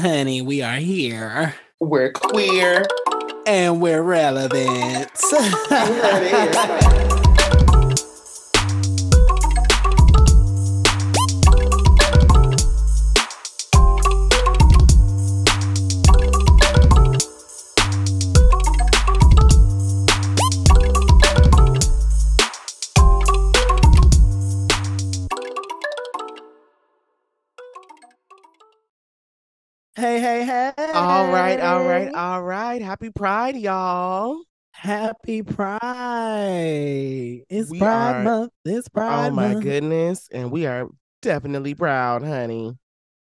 Honey, we are here. We're queer. And we're relevant. right, all right, all right. Happy Pride, y'all. Happy Pride. It's We Pride are- Month. It's oh Pride Month. oh my Month. goodness. And we are definitely proud, honey.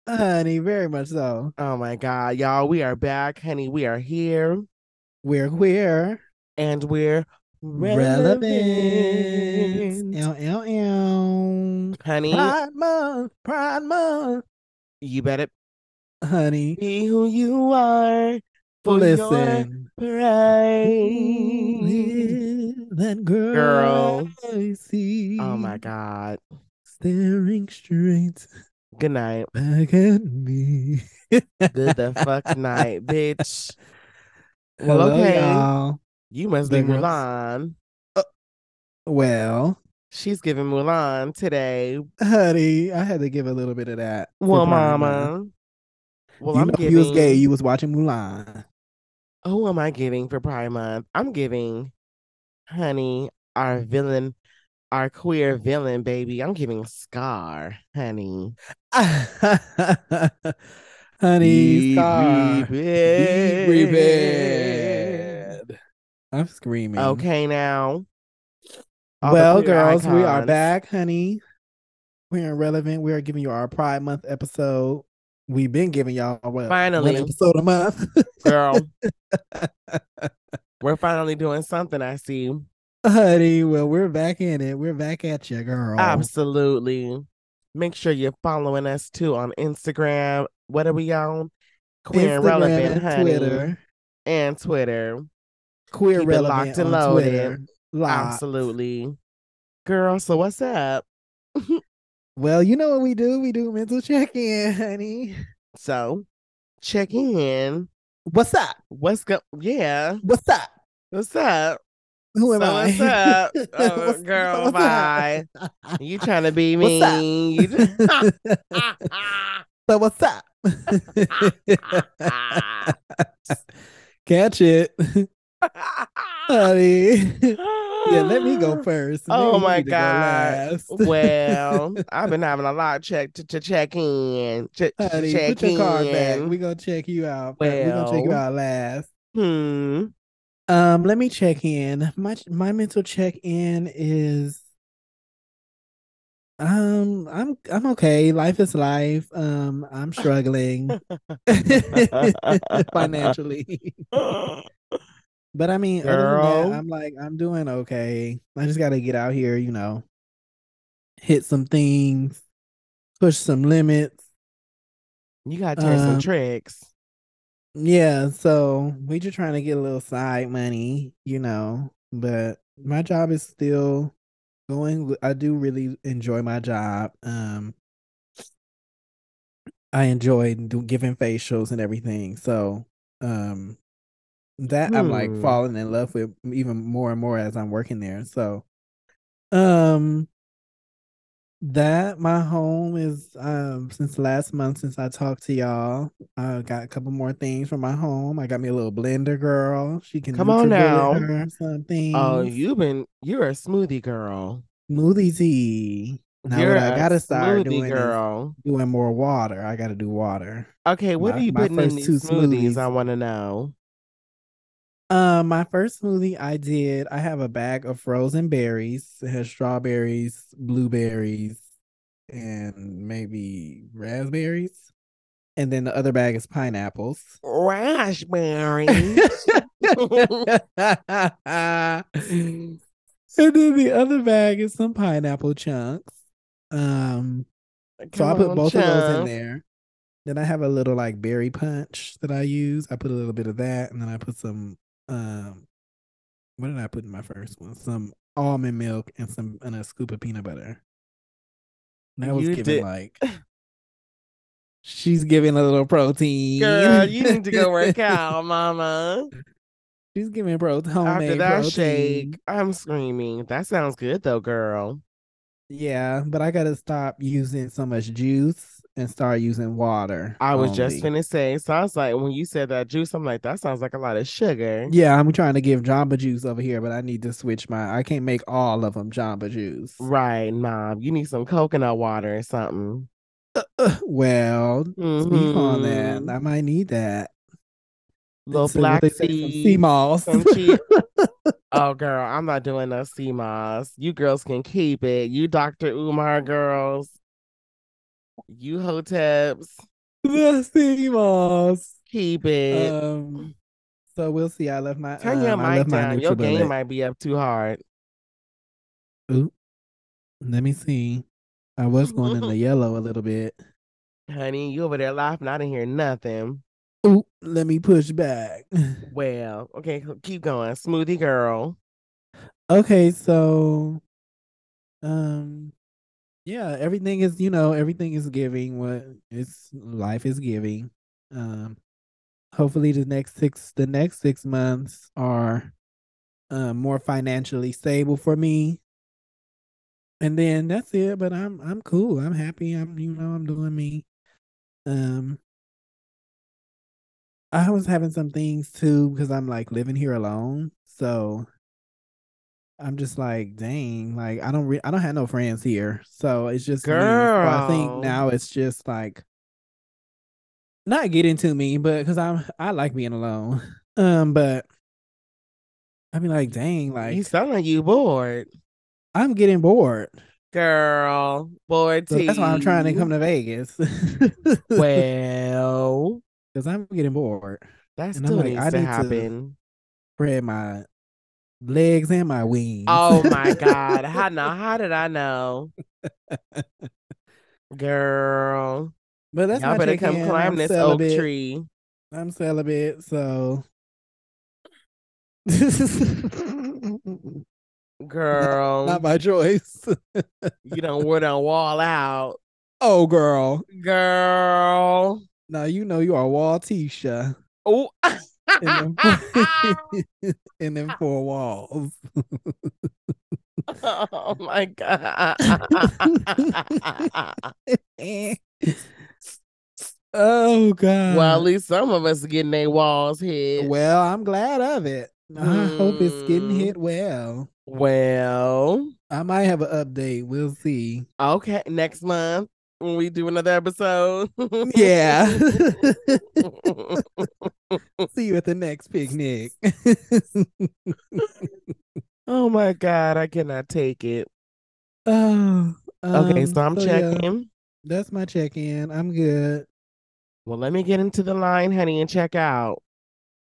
Honey, very much so. Oh my God, y'all. We are back, honey. We are here We're queer. and we're Relevant. relevant. Ow, ow, ow. Honey, Pride Month. Pride Month. you better Honey, be who you are listen. pride. That girl, Girl. I see. Oh my God. Staring straight Good night. back at me. Good the fuck night, bitch. Well, Hello, okay. y'all. You must be. Mulan. Uh, well, She's giving Mulan today. honey, I had to give a little bit of that. Well, mama. Well, you I'm giving. you was gay, you was watching Mulan. Who am I giving for Pride Month? I'm giving, honey, our villain, our queer villain, baby. I'm giving Scar, honey. honey, Scar. Be prepared. I'm screaming. Okay, now. All well, girls, we are back, honey. We're irrelevant. We are giving you our Pride Month episode. We've been giving y'all what, Finally. one episode a month. girl. We're finally doing something. I see. honey, well, we're back in it. We're back at you, girl. Absolutely. Make sure you're following us too on Instagram. What are we on? Queer and Instagram relevant, and honey, Twitter. and Twitter. Queer Keep relevant locked and loaded. Twitter. Locked. Absolutely, girl. So what's up? Well, you know what we do? We do mental check-in, honey. So check in. What's up? What's go? Yeah, What's up? what's up? Who am So I? what's up? Oh, What's- girl, what's bye. up? You trying to be What's up? me? You so what's up? Catch it, honey. yeah, let me go first. Oh my god. well, I've been having a lot of check to, to check in. Ch- honey, check put your card back. in. We gonna check you out. but we gonna check you out last. Hmm. Um, let me check in. My my mental check in is um I'm I'm okay. Life is life. Um, I'm struggling financially. But I mean, other than Girl. that, I'm like, I'm doing okay. I just gotta get out here, you know, hit some things, push some limits. You gotta turn some Um, tricks. Yeah, so we just trying to get a little side money, you know. But my job is still going. I do really enjoy my job. Um, I enjoy do, giving facials and everything. So, um, that I'm like Hmm. falling in love with even more and more as I'm working there. So, um, that my home is um since last month since I talked to y'all. I got a couple more things from my home. I got me a little blender girl. She can Come on now. her some things. Oh, you've been you're a smoothie girl. smoothie tea. Now you're what I gotta start smoothie doing girl. doing more water. I gotta do water. Okay, what my- are you putting in these two smoothies? smoothies. I want to know. Um, my first smoothie I did, I have a bag of frozen berries. It has strawberries, blueberries, and maybe raspberries. And then the other bag is pineapples. Raspberries. and then the other bag is some pineapple chunks. Um, so I put both of those in there. Then I have a little like berry punch that I use. I put a little bit of that, and then I put some um, what did I put in my first one? Some almond milk and some and a scoop of peanut butter. That was You giving did- like She's giving a little protein. Girl, you need to go work out, mama. She's giving pro- homemade After that protein. shake, I'm screaming. That sounds good though, girl. Yeah, but I gotta stop using so much juice and start using water. I was just only. finna say, sounds like when you said that juice, I'm like, that sounds like a lot of sugar. Yeah, I'm trying to give Jamba Juice over here, but I need to switch my. I can't make all of them Jamba Juice. Right, mom. You need some coconut water or something. Well, speak on that. Mhm. I might need that. Little So black some sea moss. Oh, girl, I'm not doing no sea moss. You girls can keep it. You Dr. Umar girls. You hoteps. the sea. Keep it. Um, so we'll see. I left my Turn your um, I mic down. Your game might be up too hard. Ooh, let me see. I was going in the yellow a little bit. Honey, you over there laughing. I didn't hear nothing. Ooh, let me push back. Well, okay, keep going. Smoothie girl. Okay, so um yeah, everything is, you know, everything is giving what it's life is giving. Um hopefully the next six the next 6 months are um more financially stable for me. And then that's it, but I'm I'm cool. I'm happy. I'm you know, I'm doing me. Um I was having some things too because I'm like living here alone. So I'm just like, dang, like I don't re- I don't have no friends here. So it's just girl. So I think now it's just like not getting to me, but because I'm I like being alone. Um, but I mean like, dang, like you sound like you bored. I'm getting bored. Girl. Bored So that's why I'm trying to come to Vegas. Well, Because I'm getting bored. that And I'm still like, needs I to need to- happen. Spread my legs and my wings. Oh my God. How now? How did I know? Girl. but that's Y'all better come climb I'm this celibate. oak tree. I'm celibate, so Girl. not my choice. you don't wear that wall out. oh, girl. Girl. Now you know you are wall Tisha Oh. in them, in them four walls. oh my God. oh God. well, at least some of us are getting their walls hit. Well, I'm glad of it. I hope it's getting Mm. hit well. Well, I might have an update. We'll see. okay. Next month when we do another episode. Yeah. see you at the next picnic. oh my God. I cannot take it. oh. Okay. um, So I'm yeah, checking. that's my check in. I'm good. Well, let me get into the line, honey, and check out.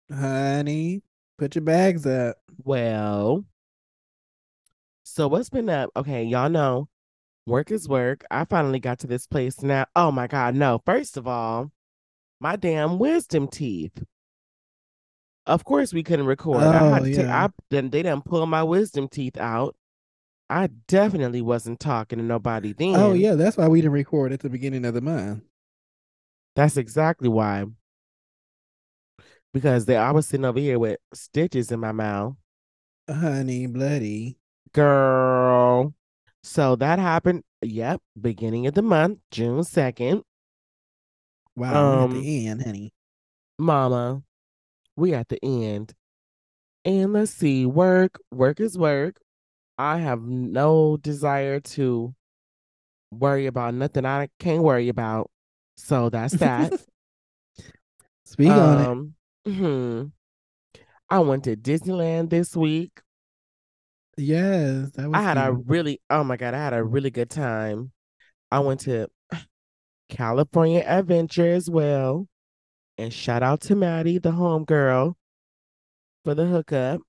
Honey, put your bags up. Well, so what's been up? Okay, y'all know work is work. I finally got to this place now. Oh my God, no. First of all, my damn wisdom teeth. Of course, we couldn't record. I oh, had Oh, to yeah. I then they done pull my wisdom teeth out. I definitely wasn't talking to nobody oh, then. Oh yeah, that's why we didn't record at the beginning of the month. That's exactly why. Because they I was sitting over here with stitches in my mouth. Honey, bloody. Girl. So that happened. Yep. Beginning of the month, June 2nd. Wow, we're at Um, the end, honey. Mama, we at the end. And let's see, work, work is work. I have no desire to worry about nothing I can't worry about. So that's that. Speak on it. um, mhm. I went to Disneyland this week. Yes, that was I had a really, oh my God, I had a really good time. I went to California Adventure as well. And shout out to Maddie, the home girl, for the hookup.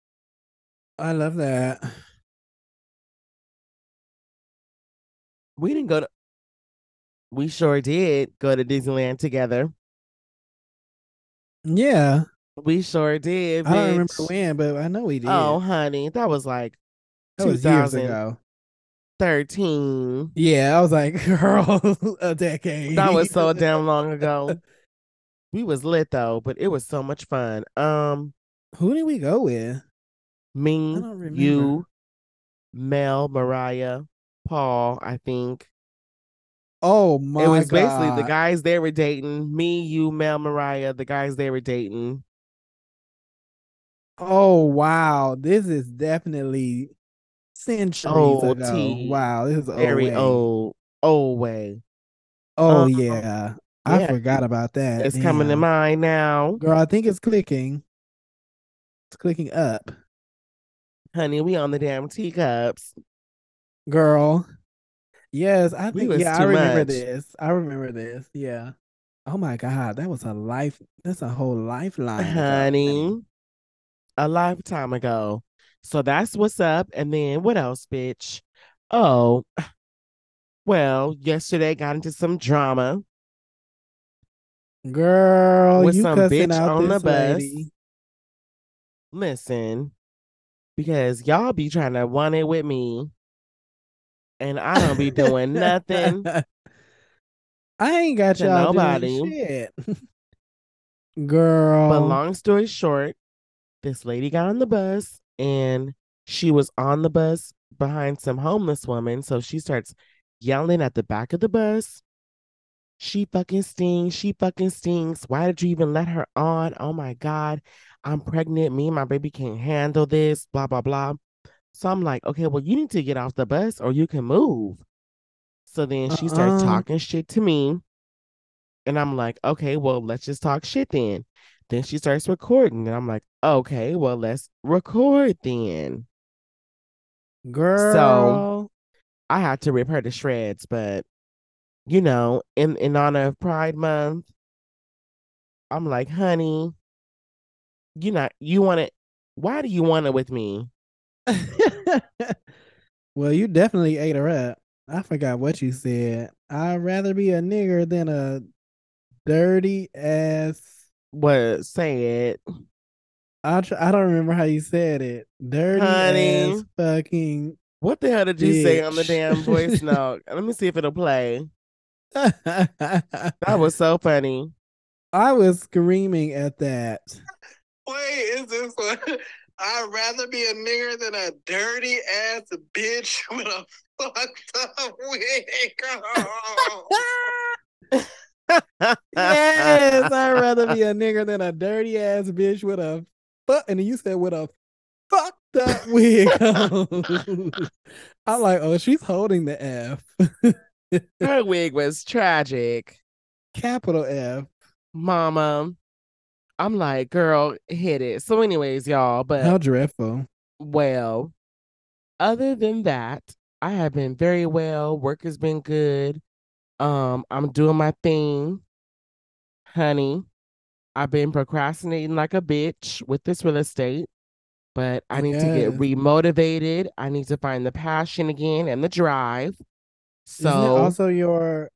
I love that. We didn't go to, we sure did go to Disneyland together. Yeah, We sure did. I don't remember when, but I know we did. Oh, honey, that was like that was years ago. 13. Yeah, I was like, girl, a decade. That was so damn long ago. We was lit though, but it was so much fun. Um, Who did we go with? me, I don't remember. you, Mel, Mariah, Paul, I think. Oh my it was basically the guys they were dating. Me, you, Mel, Mariah, the guys they were dating. Oh wow, this is definitely centuries Old ago. tea. Wow, this is Very old. way. old, old way. Oh Um, yeah, I yeah, forgot about that. It's coming to mind now. Girl, I think it's clicking. It's clicking up. Honey, we on the damn teacups. Girl. Yes, I think yeah, I remember much. this. I remember this. Yeah. Oh my God, that was a life. That's a whole lifeline. ago, honey. A lifetime ago. So that's what's up. And then what else, bitch? Oh, well, yesterday got into some drama. Girl, With you some bitch out on the this bus. lady. Listen, because y'all be trying to want it with me, and I don't be doing nothing. I ain't got y'all nobody. shit. Girl. But long story short, this lady got on the bus and she was on the bus behind some homeless woman. So she starts yelling at the back of the bus. She fucking stings. She fucking stings. Why did you even let her on? Oh my God. I'm pregnant. Me and my baby can't handle this. Blah, blah, blah. So I'm like, okay, well, you need to get off the bus or you can move. So then she starts Uh-uh. talking shit to me. And I'm like, okay, well, let's just talk shit then. Then she starts recording. And I'm like, okay, well, let's record then. Girl. So I had to rip her to shreds, but you know, in, in honor of Pride Month, I'm like, honey, you not you want it. Why do you want it with me? well, you definitely ate her up. I forgot what you said. I'd rather be a nigger than a dirty ass. What say it. I tr- I don't remember how you said it. Dirty Honey. ass fucking. What the hell did you say on the damn voice note? Let me see if it'll play. That was so funny. I was screaming at that. Wait, is this one? I'd rather be a nigger than a dirty ass bitch with a fucked up wig. Yes, I'd rather be a nigger than a dirty ass bitch with a fuck. And then you said with a fucked up wig. I'm like, oh, she's holding the F, Her wig was tragic. capital F. Mama. I'm like, girl, hit it. So, anyways, y'all, but How dreadful. well, other than that, I have been very well. Work has been good. Um, I'm doing my thing, honey. I've been procrastinating like a bitch with this real estate, but I need to get remotivated. I need to find the passion again and the drive. So, also your?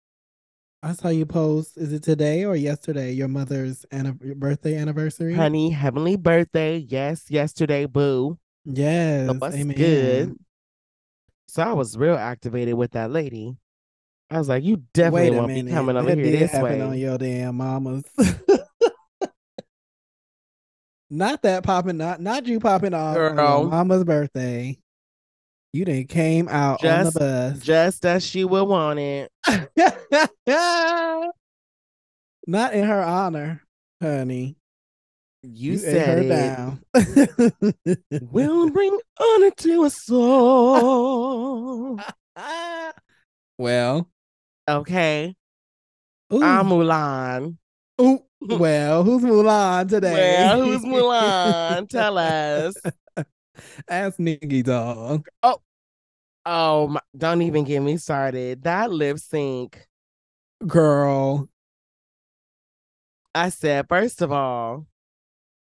I saw you post. Is it today or yesterday? Your mother's your birthday anniversary. honey, heavenly birthday. Yes, yesterday, boo. Yes. So amen. good? So I was real activated with that lady. I was like, you definitely won't minute. be coming over that here this way. on your damn mamas. not that popping, not not you popping off Girl. mama's birthday. You didn't came out Just- on the bus. Just as she would want it. not in her honor, honey. You, ate said it. down. We'll bring honor to us all. well, Okay. ooh, I'm Mulan. ooh, well, who's Mulan today? Well, who's Mulan? Tell us. Ask Nicky Doll. Oh, oh, my, don't even get me started. That lip sync. Girl. I said, first of all,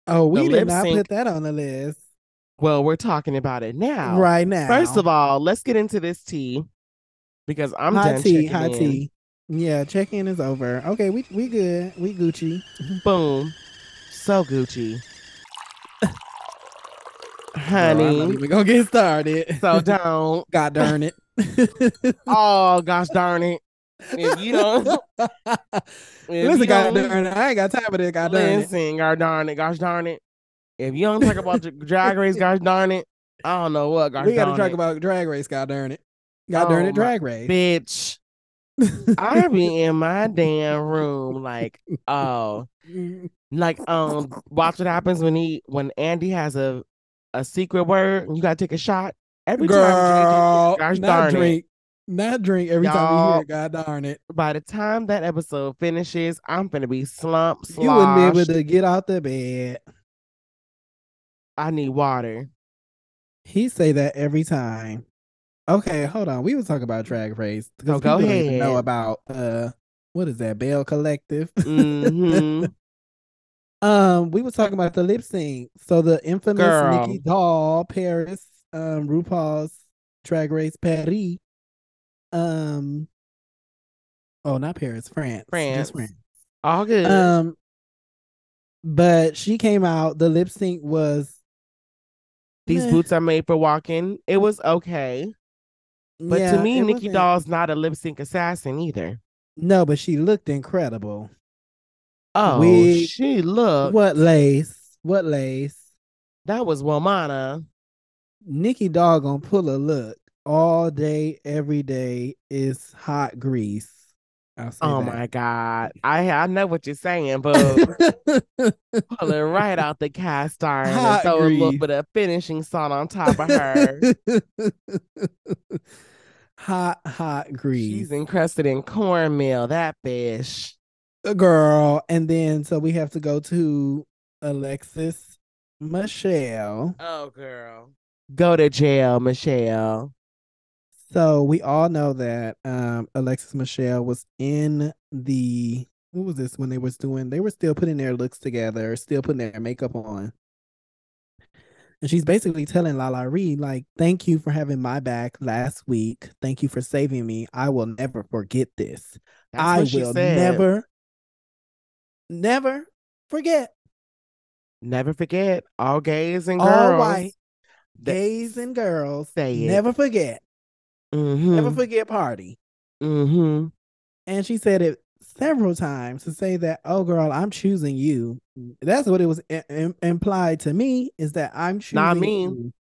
Oh, we did not sync- put that on the list well, we're talking about it now. right now. First of all, let's get into this tea because I'm hot done tea, hot in. tea. Yeah, check in is over. Okay, we we good. We Gucci. Boom. So Gucci. Girl, I'm Honey. even gonna get started. so don't. God darn it. Oh gosh darn it. If you don't if Listen, you God don't- darn it. I ain't got time for this. God darn it. Listen, gosh darn it, gosh darn it. If you don't talk about drag race, gosh darn it, I don't know what, gosh We got to darn talk it. about drag race. God darn it. God oh darn Oh, it, drag race. bitch. I be in my damn room like, oh, like um, watch what happens when he when Andy has a a secret word and you gotta take a shot every time. Girl, JJ, gosh not darn it. drink. Not drink every time you hear it. God darn it. By the time that episode finishes, I'm gonna be slumped, You wouldn't be able to get out the bed. I need water. He say that every time. Okay, hold on. We was talking about drag race Oh, go even know about uh what is that Bell Collective. hmm um, we was talking about the lip sync. So the infamous Girl. Nicky Doll Paris, um, RuPaul's Drag Race Paris. Um, oh, not Paris, France, just France. France. All good. Um, but she came out. The lip sync was These boots are made for walking. It was okay. But Yeah, to me, Nicky Doll's not a lip sync assassin either. No, but she looked incredible. Oh, Wig. she looked. What lace? What lace? That was Womana. Nicky Doll gonna pull a look all day, every day is hot grease. Oh that. my God. I I know what you're saying, but pull it right out the cast iron I and throw a little bit of finishing salt on top of her. hot, hot grease. She's encrusted in cornmeal, that bitch. a girl. And then so we have to go to Alexis Michelle. Oh, girl. Go to jail, Michelle. So we all know that um Alexis Michelle was in the what was this when they was doing they were still putting their looks together, still putting their makeup on. And she's basically telling La La Ri, like, thank you for having my back last week. Thank you for saving me. I will never forget this. That's I what she will said. never, never forget. Never forget all gays and All girls. white gays and girls. Say it. Never forget. Mm-hmm. Never forget party. mm-hmm. And she said it several times to say that, oh, girl, I'm choosing you. That's what it was i- implied to me is that I'm choosing you. Not me. you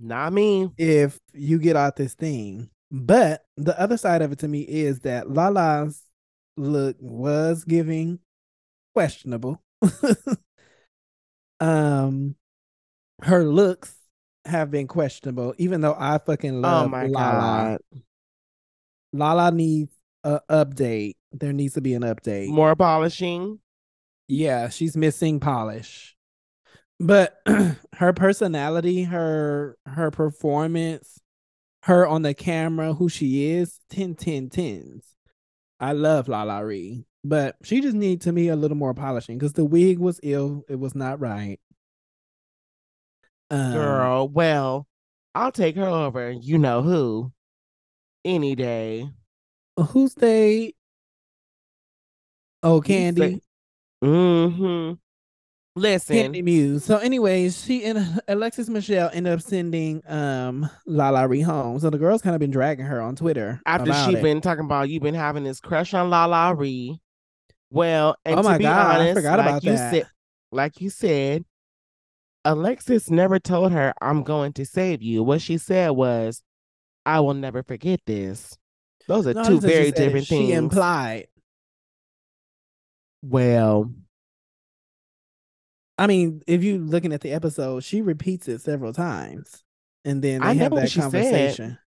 Not me. if you get out this thing. But the other side of it to me is that Lala's look was giving questionable. um, her looks have been questionable, even though I fucking oh love oh my Lala. god. Lala needs a update. There needs to be an update. More polishing. Yeah, she's missing polish. But her personality, her her performance, her on the camera, who she is, 10 10 10s. I love La La Ri. But she just needs to me a little more polishing because the wig was ill. It was not right. Um, Girl, well, I'll take her over. You know who? Any day. who's they? Oh, Kandy. Mm-hmm. Listen. Kandy Muse. So, anyways, she and Alexis Michelle end up sending um La La Ri home. So the girls kind of been dragging her on Twitter after she it. been talking about you been having this crush on La La Ri. Well, and Oh to my be God, I honest, forgot like about you that. said, like you said, Alexis never told her, "I'm going to save you." What she said was, "I will never forget this." Those are No, two she she very different She things. implied. well, I mean, if you're looking at the episode, she repeats it several times, and then they I have that she said. conversation.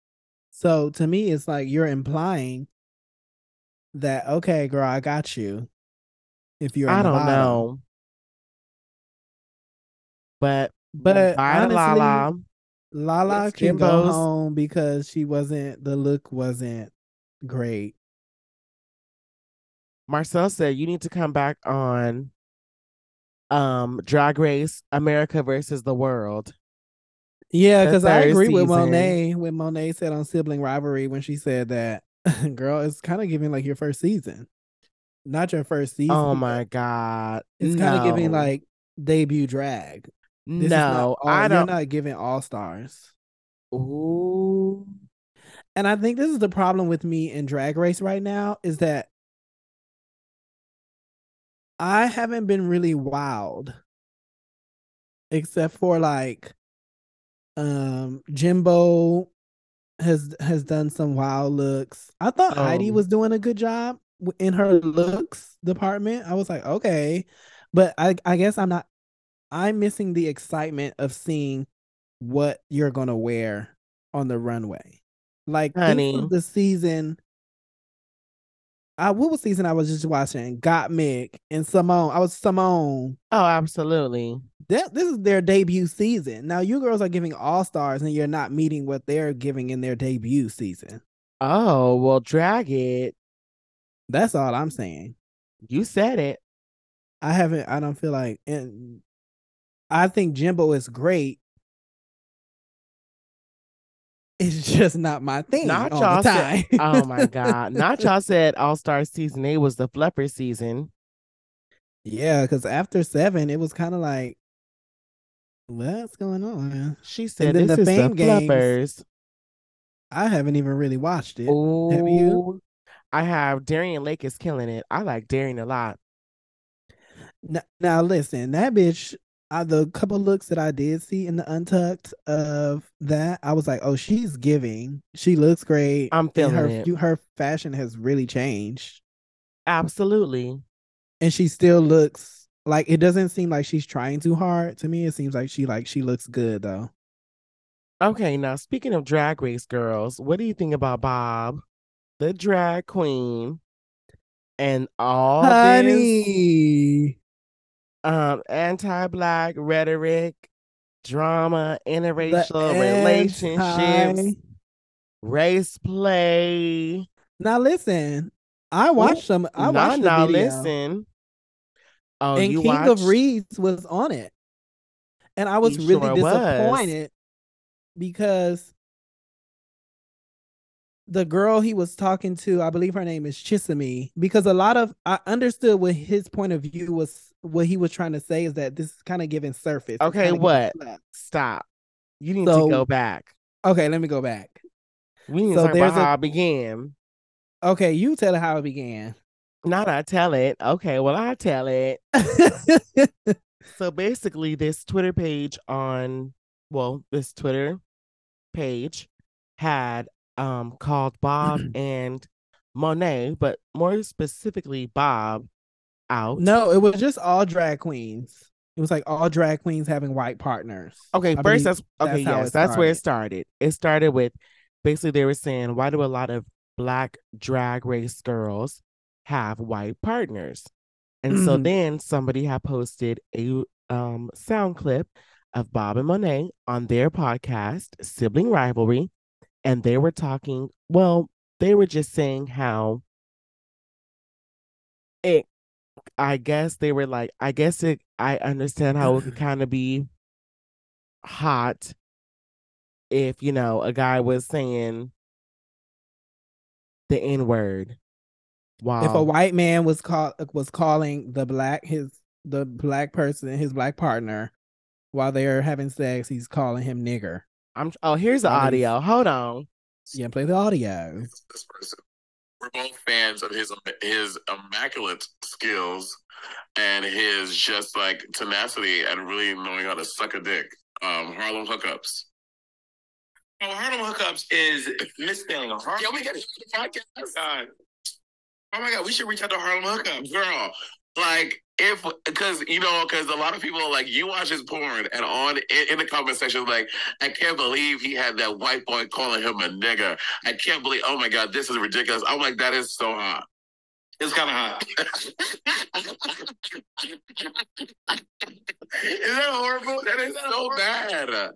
So to me, it's like you're implying that okay, girl, I got you. If you're, I don't bottom. know, but but honestly, Lala. Lala can go home because she wasn't the look wasn't great. Marcel said you need to come back on um Drag Race America versus the World. Yeah, because I agree with. Monet when Monet said on sibling rivalry when she said that girl, it's kind of giving like your first season. Not your first season. Oh my god. It's kind of giving like debut drag. This is not no, all- I You're don't giving all stars. Ooh. And I think this is the problem with me in drag race right now is that I haven't been really wild except for like um Jimbo has has done some wild looks. I thought Heidi Oh. was doing a good job in her looks department. I was like, okay, but I I guess I'm not. I'm missing the excitement of seeing what you're gonna wear on the runway. Like Honey. the season. I what was season I was just watching? Gottmik and Symone. I was Symone. Oh, absolutely. That this is their debut season. Now you girls are giving all stars, and you're not meeting what they're giving in their debut season. Oh, well, drag it. That's all I'm saying. You said it. I haven't. I don't feel like, and I think Jimbo is great. It's just not my thing Not all said-. Oh my God. Not y'all said All Star season eight was the flipper season. yeah, because after seven, it was kind of like, what's going on? She said then this the is the Games- flippers. I haven't even really watched it. Ooh. Have you? I have Darienne Lake is killing it. I like Darienne a lot. Now, now listen, that bitch. I, the couple looks that I did see in the untucked of that, I was like, oh, she's giving. She looks great. I'm and feeling her it. her fashion has really changed, Absolutely. and she still looks like it doesn't seem like she's trying too hard. To me, it seems like she like she looks good though. Okay, now speaking of drag race girls, what do you think about Bob, the drag queen, and all Honey, um anti-black rhetoric, drama, interracial relationships, race play? Now listen, I watched some. I watched the now video. listen. Oh, and King watched? of Reeds was on it, and I was He really sure was. disappointed because the girl he was talking to, I believe her name is Chisame, because a lot of I understood what his point of view was. What he was trying to say is that this is kind of giving surface. Okay, what? Stop. You need So- to go back. Okay, let me go back. We need so to talk there's about a- how I began. Okay, you tell her how it began. Not I tell it. Okay, well I tell it. So basically, this Twitter page on, well, this Twitter page had um called Bob and Monet, but more specifically Bob out. no, it was just all drag queens. It was like all drag queens having white partners. Okay, I first that's okay, that's yes, that's where it started. It started with basically they were saying, why do a lot of black drag race girls have white partners? And so Mhm. then somebody had posted a um sound clip of Bob and Monet on their podcast, Sibling Rivalry, and they were talking, well, they were just saying how it I guess they were like, I guess it I understand how it could kind of be hot if, you know, a guy was saying the N-word. Wow. if a white man was call uh, was calling the black his the black person his black partner while they're having sex, he's calling him nigger. I'm oh, here's the audio. Hold on. Yeah, play the audio. this person. We're both fans of his his immaculate skills and his just like tenacity and really knowing how to suck a dick. Um, Harlem hookups. Oh, Harlem Hookups is misspelling. Harlem. Yeah, we got the podcast. God. Oh my God, we should reach out to Harlem Hookups. Girl, like if because you know because a lot of people like you watch his porn and on in, in the comment section like I can't believe he had that white boy calling him a nigger. I can't believe. Oh my god, this is ridiculous. I'm like that is so hot. It's kind of hot. Is that horrible? That is so bad.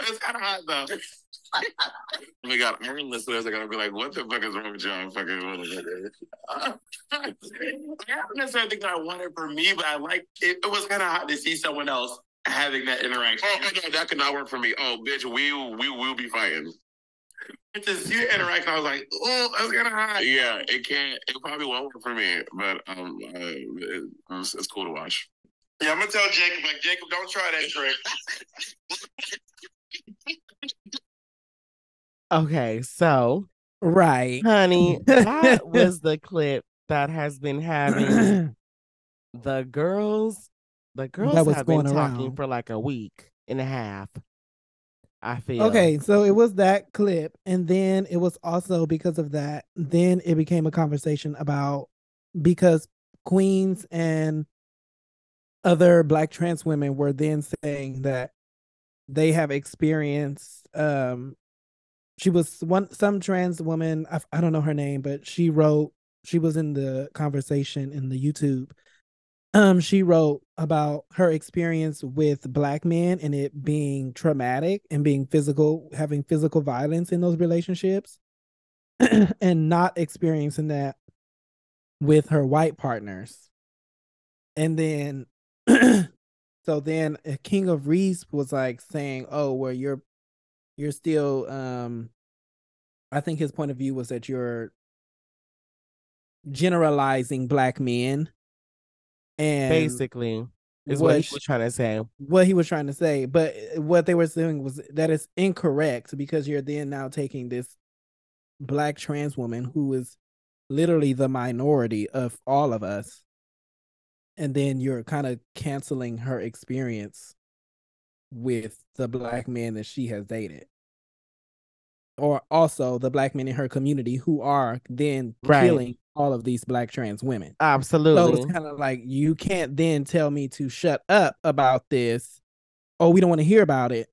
It's kind of hot though. Oh my god, our listeners are gonna be like, "What the fuck is wrong with John?" Fucking. I don't necessarily think that I want it for me, but I like it. It was kind of hot to see someone else having that interaction. Oh god, that could not work for me. Oh, bitch, we we will be fighting. To see the interaction, I was like, oh, that's kind of hot. Yeah, it can't. It probably won't work for me, but um, uh, it, it's, it's cool to watch. Yeah, I'm gonna tell Jacob, like, Jacob, don't try that trick. Okay, so Right. honey, that was the clip that has been having the girls. The girls That was have been going talking for like a week and a half. I feel Okay, so it was that clip, and then it was also because of that. Then it became a conversation about because queens and other black trans women were then saying that they have experienced. Um, she was one some trans woman. I, I don't know her name, but she wrote. She was in the conversation in the YouTube. Um, she wrote about her experience with black men and it being traumatic and being physical, having physical violence in those relationships, and not experiencing that with her white partners. And then, so then uh, KingOfReads was like saying, "Oh, well, you're, you're still." Um, I think his point of view was that you're generalizing black men and basically is what, what he was trying to say. what he was trying to say but uh, what they were saying was that it's incorrect because you're then now taking this black trans woman who is literally the minority of all of us and then you're kind of canceling her experience with the black men that she has dated or also the black men in her community who are then Right. killing all of these black trans women Absolutely. so it's kind of like you can't then tell me to shut up about this. Oh, we don't want to hear about it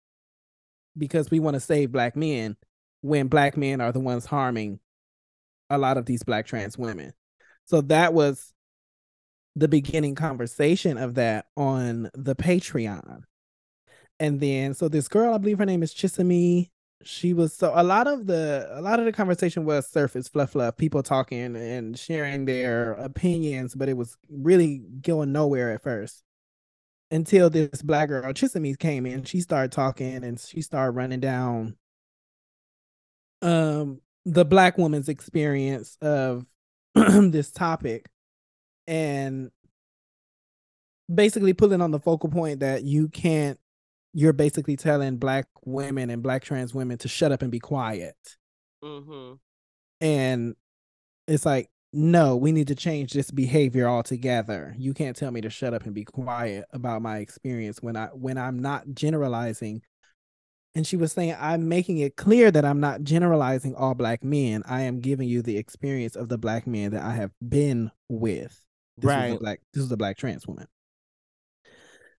because we want to save black men when black men are the ones harming a lot of these black trans women. So that was the beginning conversation of that on the Patreon. And then so this girl, I believe her name is Chisame. She was so a lot of the a lot of the conversation was surface fluff fluff, people talking and sharing their opinions, but it was really going nowhere at first. Until this black girl Chisame came in, she started talking and she started running down um the black woman's experience of this topic and basically pulling on the focal point that you can't you're basically telling black women and black trans women to shut up and be quiet. Hmm and it's like no we need to change this behavior altogether. You can't tell me to shut up and be quiet about my experience when i when i'm not generalizing. And she was saying i'm making it clear that i'm not generalizing all black men. I am giving you the experience of the black men that i have been with. This Right. a black this is a black trans woman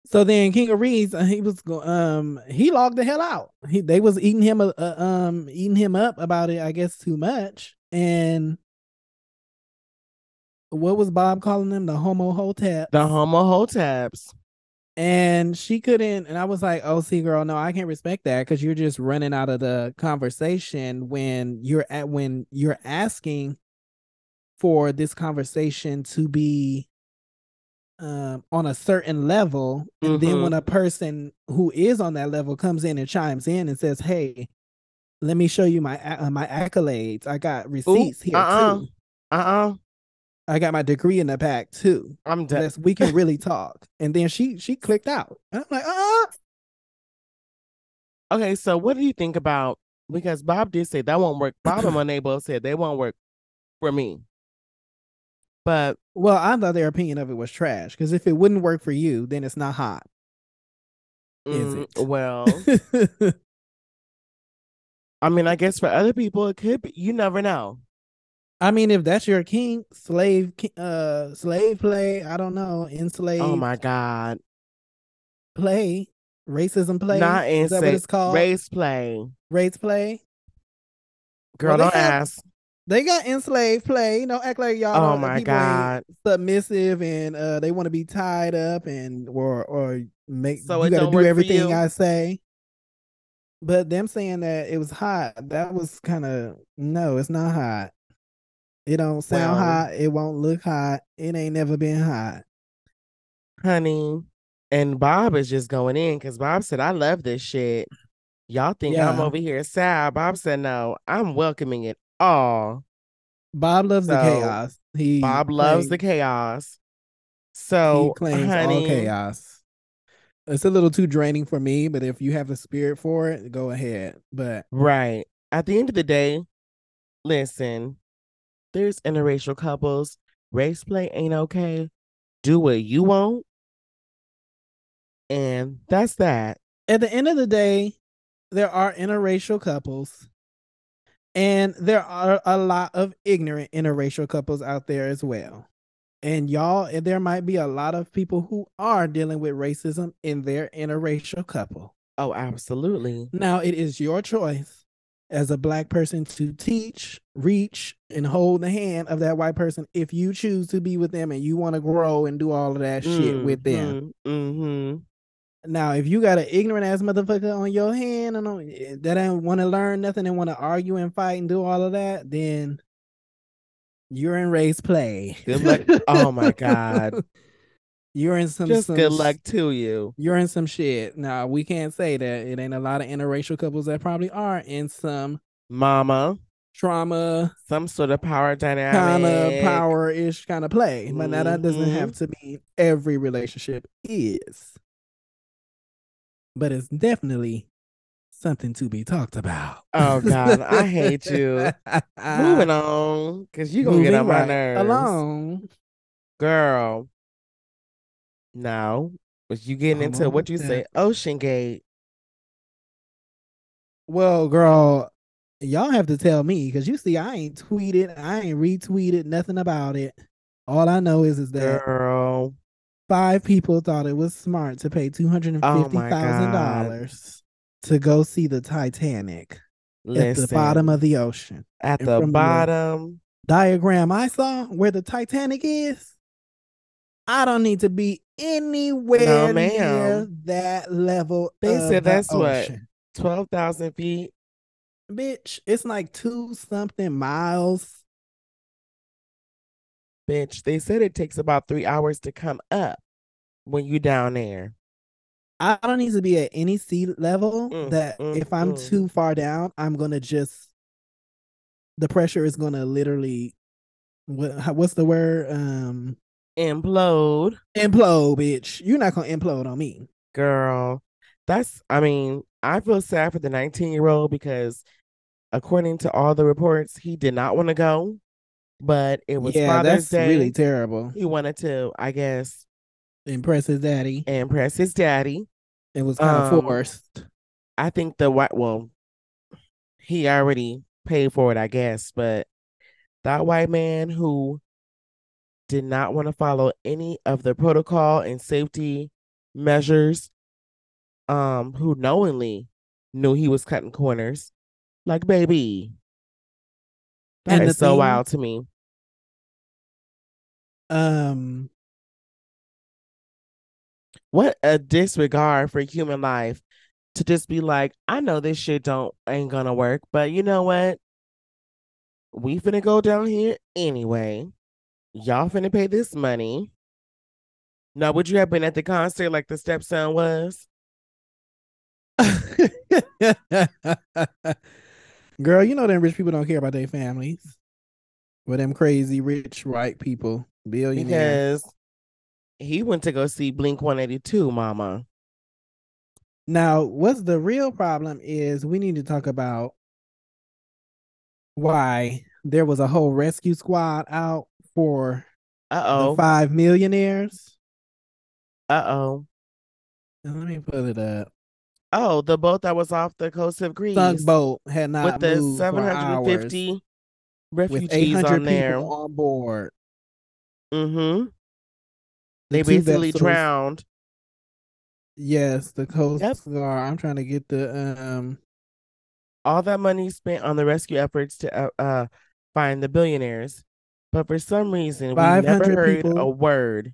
so then KingOfReads, uh, he was um he logged the hell out. He they was eating him uh, uh, um eating him up about it, I guess too much. And what was Bob calling them? The homo hotep. The homo hoteps. and she couldn't and I was like, "Oh, see girl, no, I can't respect that cuz you're just running out of the conversation when you're at when you're asking for this conversation to be um on a certain level and then Mhm. when a person who is on that level comes in and chimes in and says hey let me show you my uh, my accolades i got receipts here uh-uh. too Uh-uh. i got my degree in the back too I'm done. Let's, we can really talk and then she she clicked out And i'm like uh-uh. Okay, so what do you think about because Bob did say that won't work. Bob and Monable said they won't work for me. But well i thought their opinion of it was trash because if it wouldn't work for you then it's not hot Is mm, it? well, I mean, I guess for other people it could be. You never know. I mean, if that's your king, slave, uh, slave play, I don't know, enslaved Oh my God. play, racism play. Not Is that what it's called? Race play. Race play. Girl, Well, don't have- ask. They got enslaved play. You know, act like y'all. Oh don't- my people God. submissive and uh, they want to be tied up and or or make. So you got to don't do work for everything? I say. But them saying that it was hot, that was kind of no, it's not hot. It don't sound Well- hot. It won't look hot. It ain't never been hot. honey. And Bob is just going in because Bob said, I love this shit. Y'all think I'm over here sad. Bob said, No, I'm welcoming it all. Bob loves the chaos. He Bob loves the chaos. he So, claims honey, all chaos. It's a little too draining for me, but if you have a spirit for it, go ahead. But right. at the end of the day, listen, there's interracial couples. Race play ain't okay. Do what you want. And that's that. At the end of the day, there are interracial couples. And there are a lot of ignorant interracial couples out there as well. And y'all, there might be a lot of people who are dealing with racism in their interracial couple. Oh, absolutely. Now, it is your choice as a black person to teach, reach, and hold the hand of that white person if you choose to be with them and you want to grow and do all of that shit with them. Mm-hmm. Now, if you got an ignorant ass motherfucker on your hand and on, eh, that ain't want to learn nothing and want to argue and fight and do all of that, then you're in race play. Good luck. oh my God. You're in some Just some good luck to you. You're in some shit. Now we can't say that it ain't a lot of interracial couples that probably are in some Mama. trauma Some sort of power dynamic. kind of power ish kind of play. But now that doesn't have Mhm. to mean every relationship is. But it's definitely something to be talked about. Oh God, I hate you. Moving on, because you gonna get Moving on my right nerves. Alone, Girl. Now, was you getting into what you with say? OceanGate. Well, girl, y'all have to tell me because you see, I ain't tweeted, I ain't retweeted nothing about it. All I know is is that Girl. Five people thought it was smart to pay oh two hundred and Oh fifty thousand dollars to go see the Titanic at the bottom of the ocean. at and the from the- bottom. Diagram I saw where the Titanic is. I don't need to be anywhere near ma'am. that level. They said the that's what? Twelve thousand feet. bitch. It's like two something miles. Bitch. They said it takes about three hours to come up when you down there. I don't need to be at any sea level Mm, that mm, if I'm mm. too far down, I'm gonna just the pressure is gonna literally what what's the word? Um Implode. implode, bitch. You're not gonna implode on me. Girl. That's I mean, I feel sad for the 19 year old because according to all the reports, he did not want to go. But it was yeah, Father's that's Day. really terrible. he wanted to, I guess, Impress his daddy. impress his daddy. It was kind of Um, forced. I think the white well, he already paid for it, I guess, but that white man who did not want to follow any of the protocol and safety measures, um, who knowingly knew he was cutting corners, like baby. That And is so thing- wild to me. Um What a disregard for human life to just be like, I know this shit don't ain't gonna work, but you know what? We finna go down here anyway. Y'all finna pay this money. Now, would you have been at the concert like the stepson was? Girl, you know them rich people don't care about their families. Well, them crazy rich white people, billionaires. Because he went to go see Blink 182, mama. Now, what's the real problem is we need to talk about why there was a whole rescue squad out for Uh the oh. five millionaires. Uh oh. Let me put it up. Oh, the boat that was off the coast of Greece Sunk boat had not with the moved for 750 hours, with refugees 800 on there. people on board. Mm-hmm. The They basically drowned. Yes, the Coast Yep. Guard. I'm trying to get the um. All that money spent on the rescue efforts to uh, uh find the billionaires, but for some reason we never heard a word.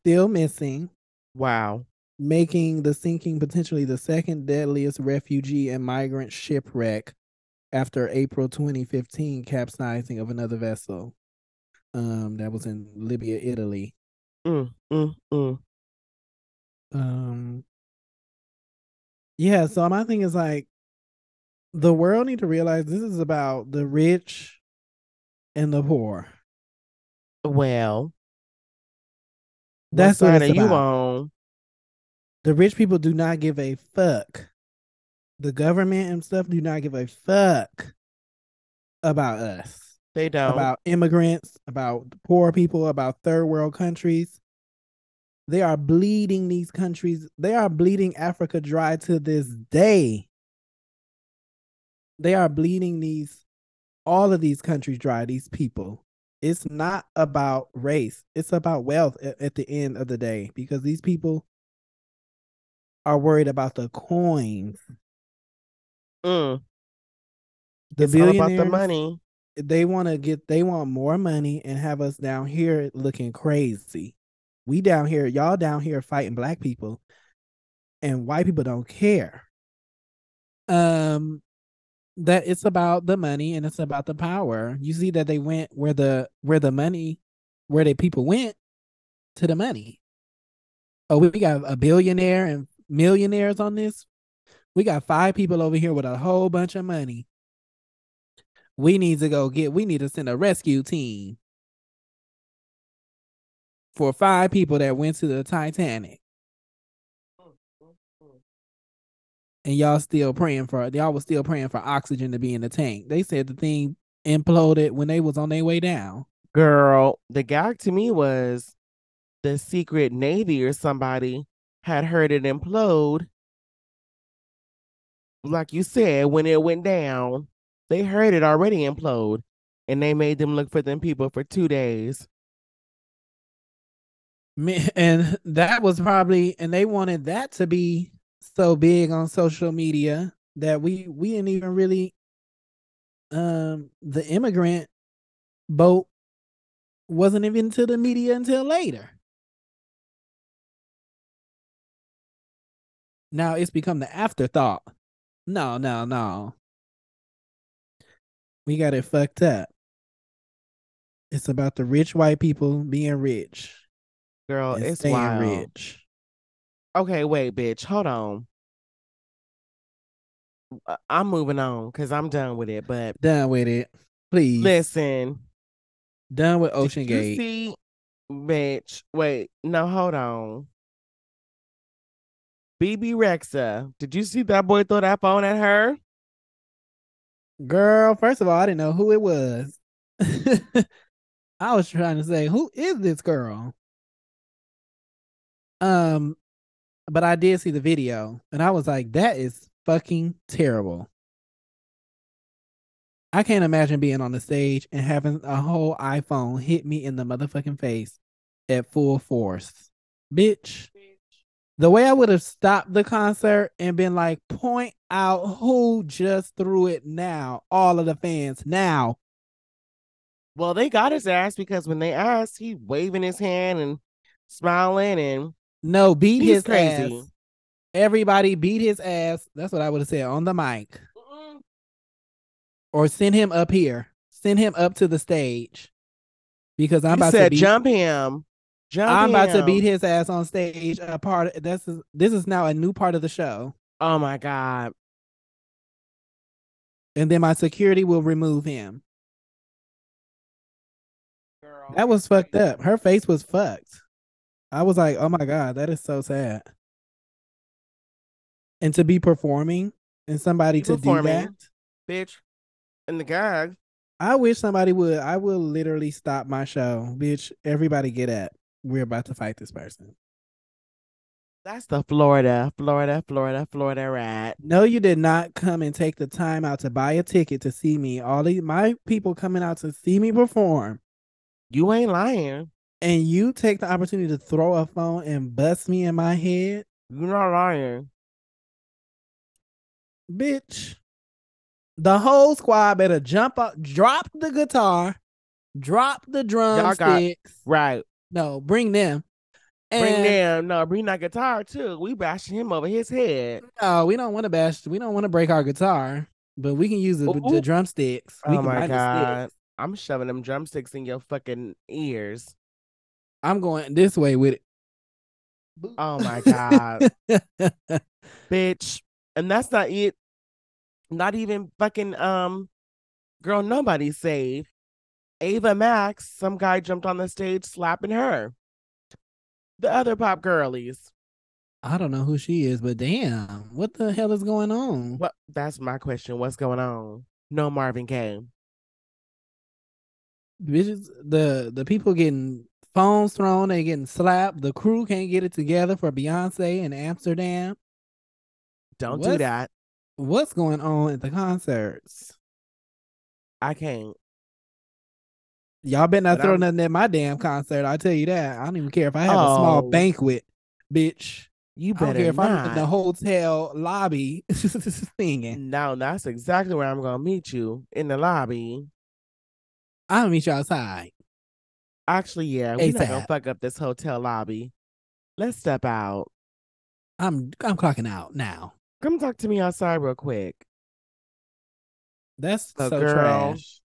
still missing, Wow. making the sinking potentially the second deadliest refugee and migrant shipwreck after April 2015 capsizing of another vessel. Um, that was in Libya, Italy. Mm, mm, mm. Um, yeah. So my thing is like, the world need to realize this is about the rich and the poor. Well, That's what what it's you on? The rich people do not give a fuck. the government and stuff do not give a fuck about us, They don't. about immigrants, about poor people, about third world countries. They are bleeding these countries. They are bleeding Africa dry to this day. They are bleeding these all of these countries dry, these people. It's not about race. It's about wealth at, at the end of the day because these people are worried about the coins. Mm, The it's all about the billionaires, money. They want to get they want more money and have us down here looking crazy. We down here, y'all down here fighting black people and white people don't care. Um that it's about the money and it's about the power. You see that they went where the where the money where the people went to the money. Oh, we got a billionaire and millionaires on this. We got five people over here with a whole bunch of money. We need to go get we need to send a rescue team for five people that went to the Titanic. and y'all still praying for y'all was still praying for oxygen to be in the tank. They said the thing imploded when they was on their way down. Girl, the gag to me was the secret navy or somebody had heard it implode. Like you said, when it went down, they heard it already implode, and they made them look for them people for two days. And that was probably and they wanted that to be so big on social media that we we didn't even really um the immigrant boat wasn't even to the media until later. Now it's become the afterthought. No, no, no. We got it fucked up. It's about the rich white people being rich Girl, and it's wild. rich. Okay, wait, bitch, hold on. Uh, I'm moving on because I'm done with it. But Done with it. Please. listen, Done with did Ocean you Gate. see, bitch? Wait, no, hold on. Bebe Rexha, did you see that boy throw that phone at her? Girl, first of all, I didn't know who it was. I was trying to say, who is this girl? Um, but I did see the video and I was like, that is fucking terrible. I can't imagine being on the stage and having a whole iPhone hit me in the motherfucking face at full force. Bitch. The way I would have stopped the concert and been like, point out who just threw it now. All of the fans now. Well, they got his ass because when they asked, he waving his hand and smiling and No, beat his crazy. ass. Everybody beat his ass. That's what I would have said on the mic. Or send him up here. Send him up to the stage. Because I'm about said, to beat jump him. Jump I'm about to beat his ass on stage. A part of, this is this is now a new part of the show. Oh my God. And then my security will remove him. That was fucked up. Her face was fucked. I was like, oh my God, that is so sad. And to be performing and somebody Be to do that. Bitch. And the gag. I wish somebody would. I will literally stop my show. Bitch, everybody get up. We're about to fight this person. That's the Florida, Florida, Florida, Florida rat. No, you did not come and take the time out to buy a ticket to see me. All these my people coming out to see me perform. You ain't lying. And you take the opportunity to throw a phone and bust me in my head. You're not lying. Bitch. The whole squad better jump up, drop the guitar, drop the drumsticks. Right. No, bring them. Bring them. No, bring that guitar too. We bashing him over his head. No, we don't want to bash. We don't want to break our guitar, but we can use the, the drumsticks. We Oh my God. I'm shoving them drumsticks in your fucking ears. I'm going this way with it. Oh my God. bitch. And that's not it. Not even fucking um girl, nobody's safe. Ava Max, some guy jumped on the stage slapping her. The other pop girlies. I don't know who she is, but damn, what the hell is going on? What? That's my question. What's going on? No Marvin Gaye. Bitches, the the people getting phones thrown, they getting slapped. The crew can't get it together for Beyonce in Amsterdam. Don't do that. What's going on at the concerts? I can't. Y'all better not But throw I'm- nothing at my damn concert. I tell you that. I don't even care if I have a small Oh. banquet, bitch. You better I don't care if I'm in the hotel lobby singing. No, that's exactly where I'm gonna meet you in the lobby. I'll meet you outside. Actually, yeah, we're not gonna fuck up this hotel lobby. Let's step out. I'm I'm clocking out now. Come talk to me outside real quick. That's So, so girl, trash.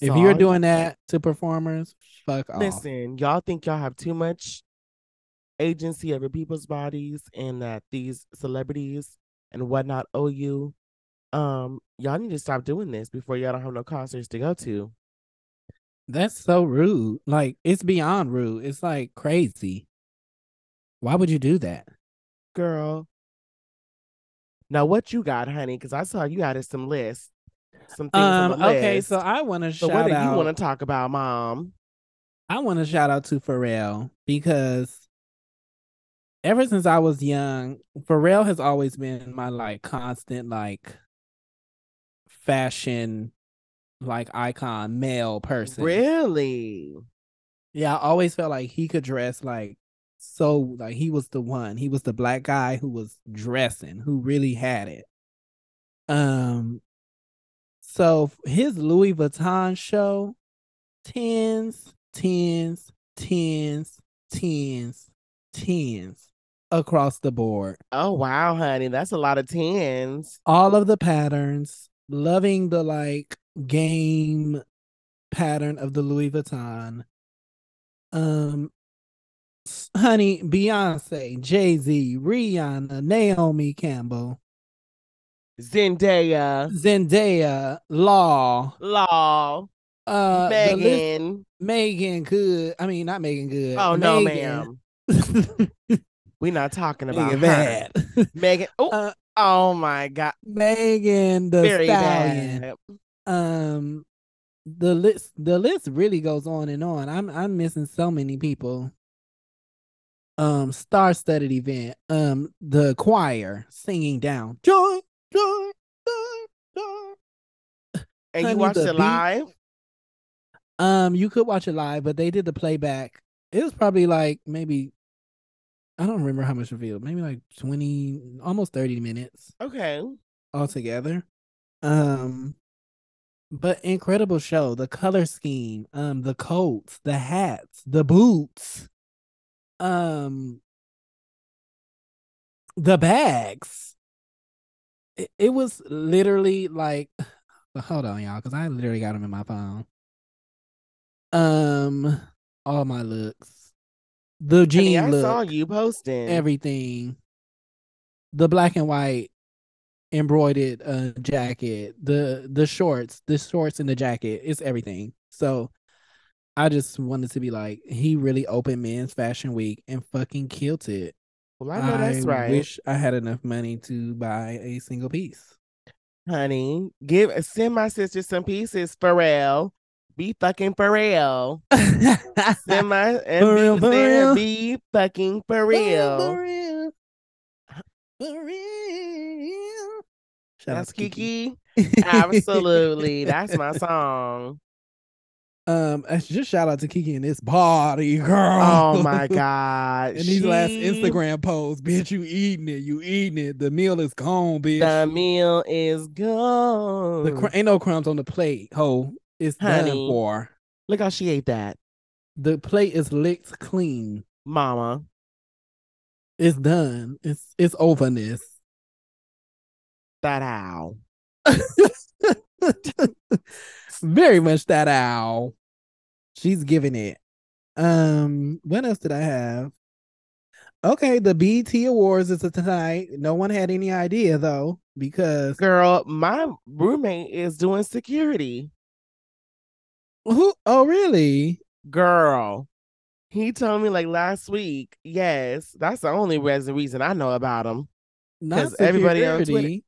If you're doing that to performers, fuck off. listen, y'all think y'all have too much agency over people's bodies and that these celebrities and whatnot owe you. Um, y'all need to stop doing this before y'all don't have no concerts to go to. That's so rude. Like it's beyond rude. It's like crazy. Why would you do that? Girl. Now what you got, honey? Because I saw you added some lists. Some things Um okay, list. so I want to So shout what do you want to talk about, mom? I want to shout out to Pharrell because ever since I was young, Pharrell has always been my like constant like fashion like icon male person. Really? Yeah, I always felt like he could dress like so like he was the one. He was the black guy who was dressing, who really had it. Um so his Louis Vuitton show, tens, tens, tens, tens, tens across the board. Oh wow, honey. That's a lot of tens. All of the patterns, loving the like game pattern of the Louis Vuitton. Um honey, Beyonce, Jay-Z, Rihanna, Naomi Campbell, Zendaya, Zendaya, Law, Law, uh the list- Megan. Meagan Good. I mean not Meagan Good. Oh no, Megan. ma'am. We're not talking about Megan her. bad. Megan. Oh, Uh, oh my god. Megan the Very stallion. bad. um the list the list really goes on and on i'm i'm missing so many people um star-studded event um the choir singing down joy And you watched it beat- live? um you could watch it live but they did the playback it was probably like maybe i don't remember how much revealed, maybe like 20 almost 30 minutes Okay. altogether. Um, but incredible show. The color scheme, um, the coats, the hats, the boots, um, the bags. It, it was literally like, hold on, y'all, because I literally got them in my phone. Um, all my looks, the jean I look, saw you posting. everything. The black and white embroidered uh jacket. The the shorts the shorts and the jacket it's everything. So i just wanted to be like he really opened men's fashion week and fucking killed it well, I know that's right. wish i had enough money to buy a single piece Honey, give uh, send my sister some pieces, Pharrell. Be fucking Pharrell. Send my and For be, real, for real. be fucking for real. For real. For real. Shout out That's to Kiki. Kiki. Absolutely. That's my song. Um, just shout out to Kiki and this body, girl. Oh my God. and these last Instagram posts, bitch, you eating it, you eating it. The meal is gone, bitch. The meal is gone. the cr- ain't no crumbs on the plate, ho. It's done Honey. for. Look how she ate that. The plate is licked clean. Mama. It's done. It's it's overness. That owl. Very much that owl. She's giving it. Um, what else did I have? Okay, the BET Awards is tonight. No one had any idea though, because Girl, my roommate is doing security. who? Oh, really? Girl. He told me like last week. Yes, that's the only reason I know about him. Because everybody on security.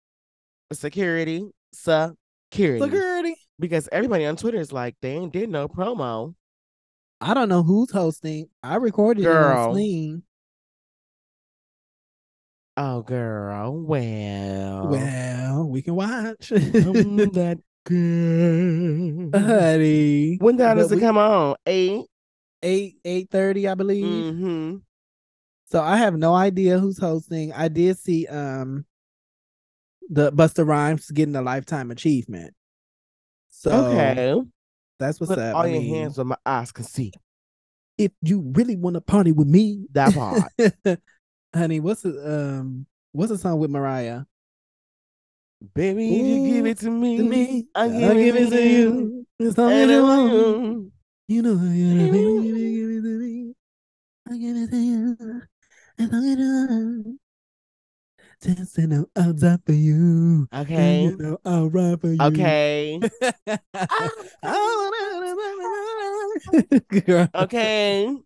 Security, security, Security. because everybody on Twitter is like they ain't did no promo. I don't know who's hosting. I recorded it Girl. on Sling. Oh, girl. Well, Well, we can watch. That girl. Honey. when hell does it we- come on? Eight. Eight eight thirty, I believe. Mm-hmm. So I have no idea who's hosting. I did see um the Busta Rhymes getting a lifetime achievement. So okay. That's what's Put up. all I your mean, hands where my eyes can see. if you really want to party with me, That part. honey. What's the um what's the song with Mariah? Baby, if you give it to me, To me, I'll I'll give it to you. As And you I want. You know you You baby, know- give it, give it to me. I give it to you. Long as you want. Just to know I'll die for you. Okay. You know I'll ride for you. Okay. Girl. Okay. And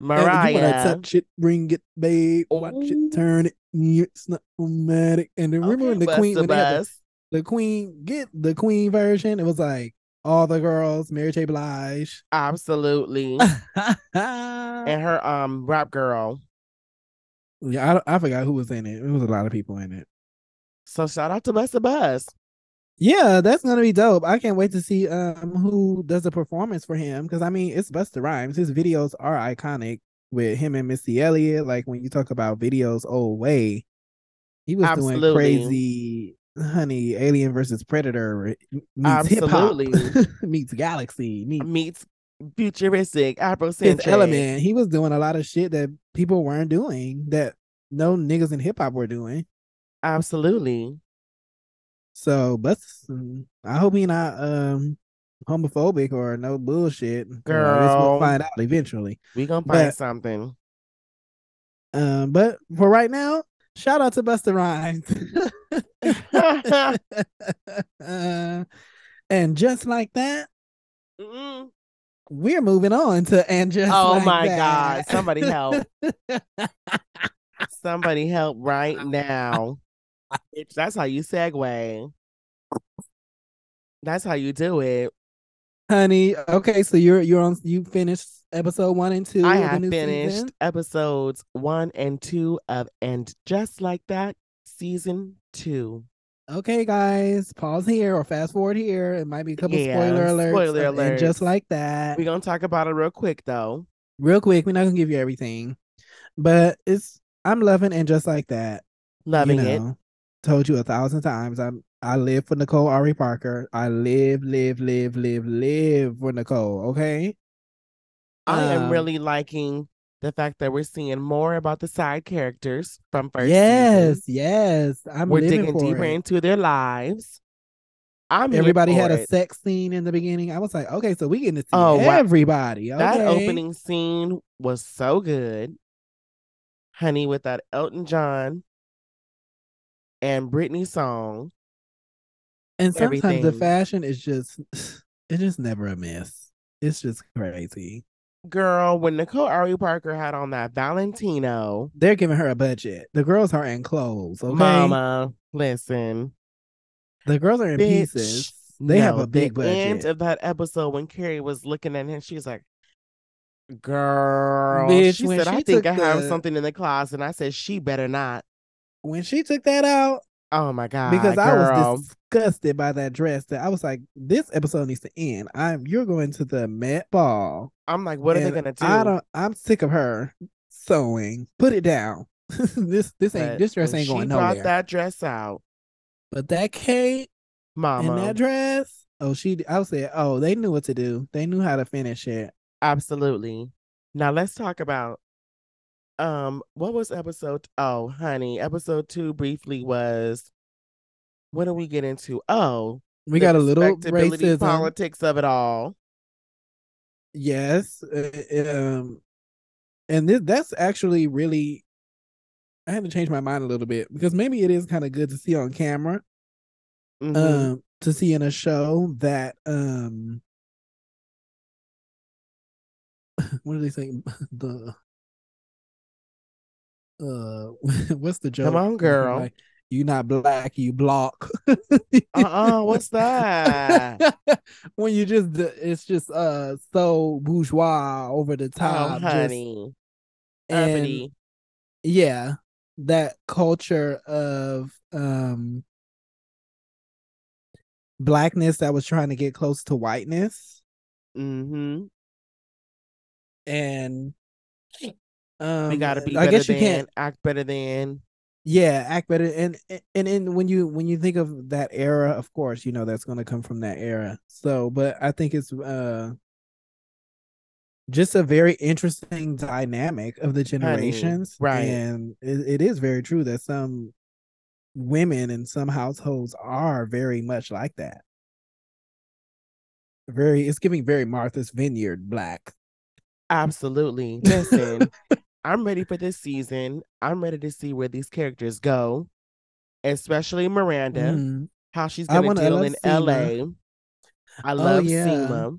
You wanna Mariah. touch it, bring it, babe. Watch Ooh. it, turn it. It's not romantic. And then remember when the queen, Busta when they had the, the queen, get the queen version, it was like all the girls, Mary J. Blige. Absolutely. and her um rap girl. I, I forgot who was in it. It was a lot of people in it. So shout out to Busta Bus. Yeah, that's gonna be dope. I can't wait to see um who does the performance for him because I mean it's Busta Rhymes. His videos are iconic with him and Missy Elliott. Like when you talk about videos, oh way, he was doing crazy, honey. Alien versus Predator meets hip hop meets Galaxy meets Meets futuristic Afrocentric. Element. He was doing a lot of shit that people weren't doing that no niggas in hip hop were doing. Absolutely. So, but mm, I hope he not um homophobic or no bullshit. Or I guess Girl. we'll find out eventually. We gonna find But- something. Um, but for right now, shout out to Busta Rhymes. Uh, and just like that, Mm-mm. We're moving on to and just oh like my that. god. Somebody help. Somebody help right now. That's how you segue. That's how you do it. honey. Okay, so you're you're on. You finished episode one and two. I have finished season? episodes one and two of And Just Like That, season two. Okay, guys, pause here or fast forward here. It might be a couple Yeah, spoiler alerts. spoiler and- and just like that. We're gonna talk about it real quick though. Real quick, we're not gonna give you everything, but it's I'm loving and just like that. Loving you it. know, Told you a thousand times. I'm I live for Nicole Ari Parker. I live, live, live, live, live for Nicole. Okay. I am Um, really liking the fact that we're seeing more about the side characters from first yes, season. yes. I'm We're digging deeper it. into their lives. I'm Everybody had a sex scene in the beginning. I was like, okay, so we getting to see Oh, wow. everybody. That opening scene was so good. Honey, with that Elton John and Britney song. And sometimes the fashion is just it's just never a miss. It's just crazy. Girl, when Nicole Ari Parker had on that Valentino, They're giving her a budget. The girls are in clothes, okay? Mama, listen. The girls are in Bitch, pieces. They have a big the end budget. of that episode when Carrie was looking at him, she's like, Girl, Bitch, she said, I think I have the- something in the closet. And I said, She better not. when she took that out, Oh my God. because I was disgusted by that dress, that I was like, this episode needs to end. I'm you're going to the Met Ball. I'm like, what are they gonna do? I don't I'm sick of her sewing. Put it down. this this ain't But this dress ain't she going brought nowhere. that dress out, but that Kate Mama. in that dress, oh she I was saying, oh, they knew what to do. They knew how to finish it. Absolutely. Now let's talk about um what was episode oh honey, episode two briefly was what do we get into? Oh, We got a little racism. politics of it all. Yes. uh, um and this that's actually really I had to change my mind a little bit because maybe it is kind of good to see on camera. Mhm. Um to see in a show that um what do they say? The uh, what's the joke? Come on, girl. Like, you not black, you block. Uh-uh, what's that? when you just it's just uh so bourgeois over the Oh, top, just- honey. and yeah, that culture of um blackness that was trying to get close to whiteness Mm-hmm. and um We gotta be I guess you than, can't act better than. yeah act better and and and when you when you think of that era of course you know that's going to come from that era so but i think it's uh just a very interesting dynamic of the generations right. and it, it is very true that some women in some households are very much like that very it's giving very martha's vineyard black Absolutely. Listen, I'm ready for this season. I'm ready to see where these characters go, especially Miranda, Mhm. how she's gonna I deal in. LA. I Oh, love yeah. Seema.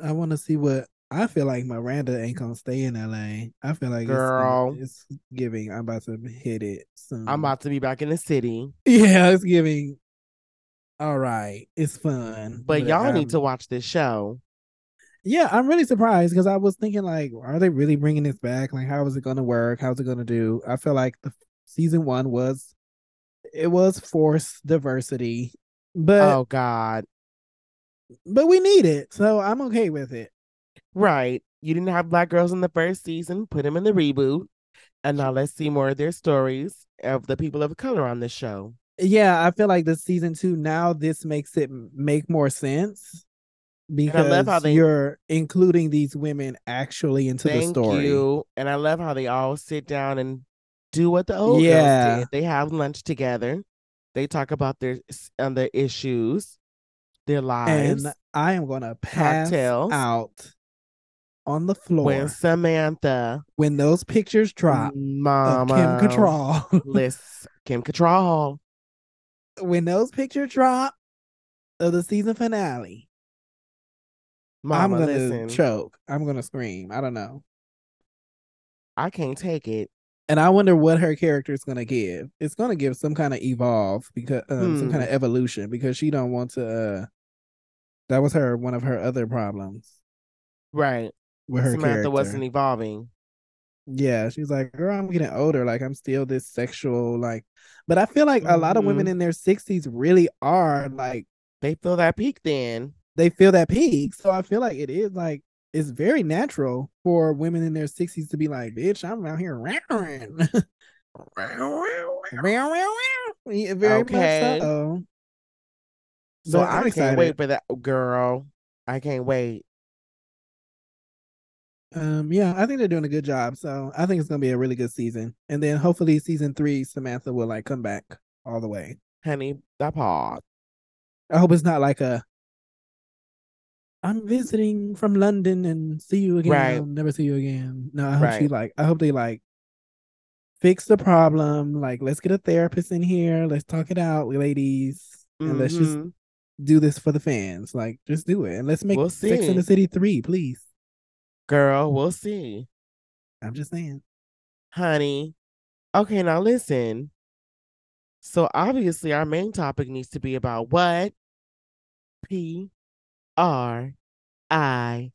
I want to see what I feel like Miranda ain't gonna stay in LA. I feel like Girl. it's, it's giving. I'm about to hit it soon. I'm about to be back in the city. Yeah, it's giving. All right, it's fun, But y'all need um, to watch this show. Yeah, I'm really surprised because I was thinking like, are they really bringing this back? Like, how is it gonna work? How's it gonna do? I feel like the season one was, it was forced diversity, but oh God. but we need it, so I'm okay with it. Right. You didn't have black girls in the first season, put them in the reboot. And now let's see more of their stories of the people of color on the show. yeah i feel like the season two now this makes it make more sense I because love how they- you're including these women actually into the story you. And I love how they all sit down and do what the old Yeah. girls did. They have lunch together. They talk about their um, their issues, their lives. and i am gonna pass Cocktails. out on the floor when Samantha when, those pictures drop Mama, kim Cattrall. Listen, Kim Cattrall. when those pictures drop of the season finale Mama, i'm gonna listen, choke i'm gonna scream i don't know I can't take it. and I wonder what her character is gonna give. It's gonna give some kind of evolve because um, some Hmm. kind of evolution because she don't want to. uh That was her one of her other problems Right. with her Samantha character. wasn't evolving. yeah, she's like, girl, I'm getting older. Like I'm still this sexual. Like, but I feel like a lot of women Mhm. in their sixties really are like They feel that peak then. They feel that peak. So I feel like it is like it's very natural for women in their sixties to be like, bitch, I'm out here round. Yeah, Very Okay. much so. So But I I'm can't wait for that girl. I can't wait. Um, yeah, I think they're doing a good job. So I think it's gonna be a really good season. And then hopefully season three, Samantha will like come back all the way. Honey, that part. I hope it's not like a I'm visiting from London and see you again. Right. I'll never see you again. No, I hope she like I hope they like fix the problem. Like, let's get a therapist in here. Let's talk it out, ladies. And let's just Mhm. do this for the fans. Like, just do it. And let's make We'll Sex in the City three, please. Girl, we'll see. I'm just saying. Honey. Okay, now listen. So obviously our main topic needs to be about what? P R I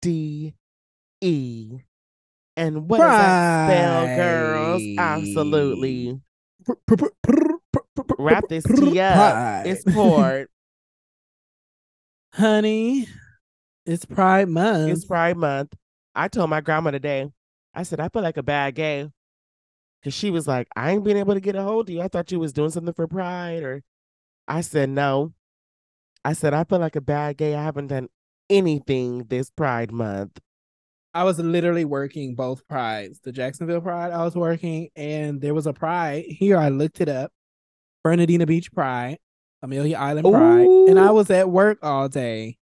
D E. And what does that spell, girls? Absolutely. Wrap this tea up. It's poured. Honey, it's Pride Month. It's Pride Month. I told my grandma today, I said, I feel like a bad gay. Cause she was like, I ain't been able to get a hold of you. I thought you was doing something for Pride. Or I said, no. I said, I feel like a bad gay. I haven't done anything this Pride Month. I was literally working both prides. The Jacksonville Pride, I was working, and there was a Pride here. I looked it up. Fernandina Beach Pride, Amelia Island Pride, and I was at work all day.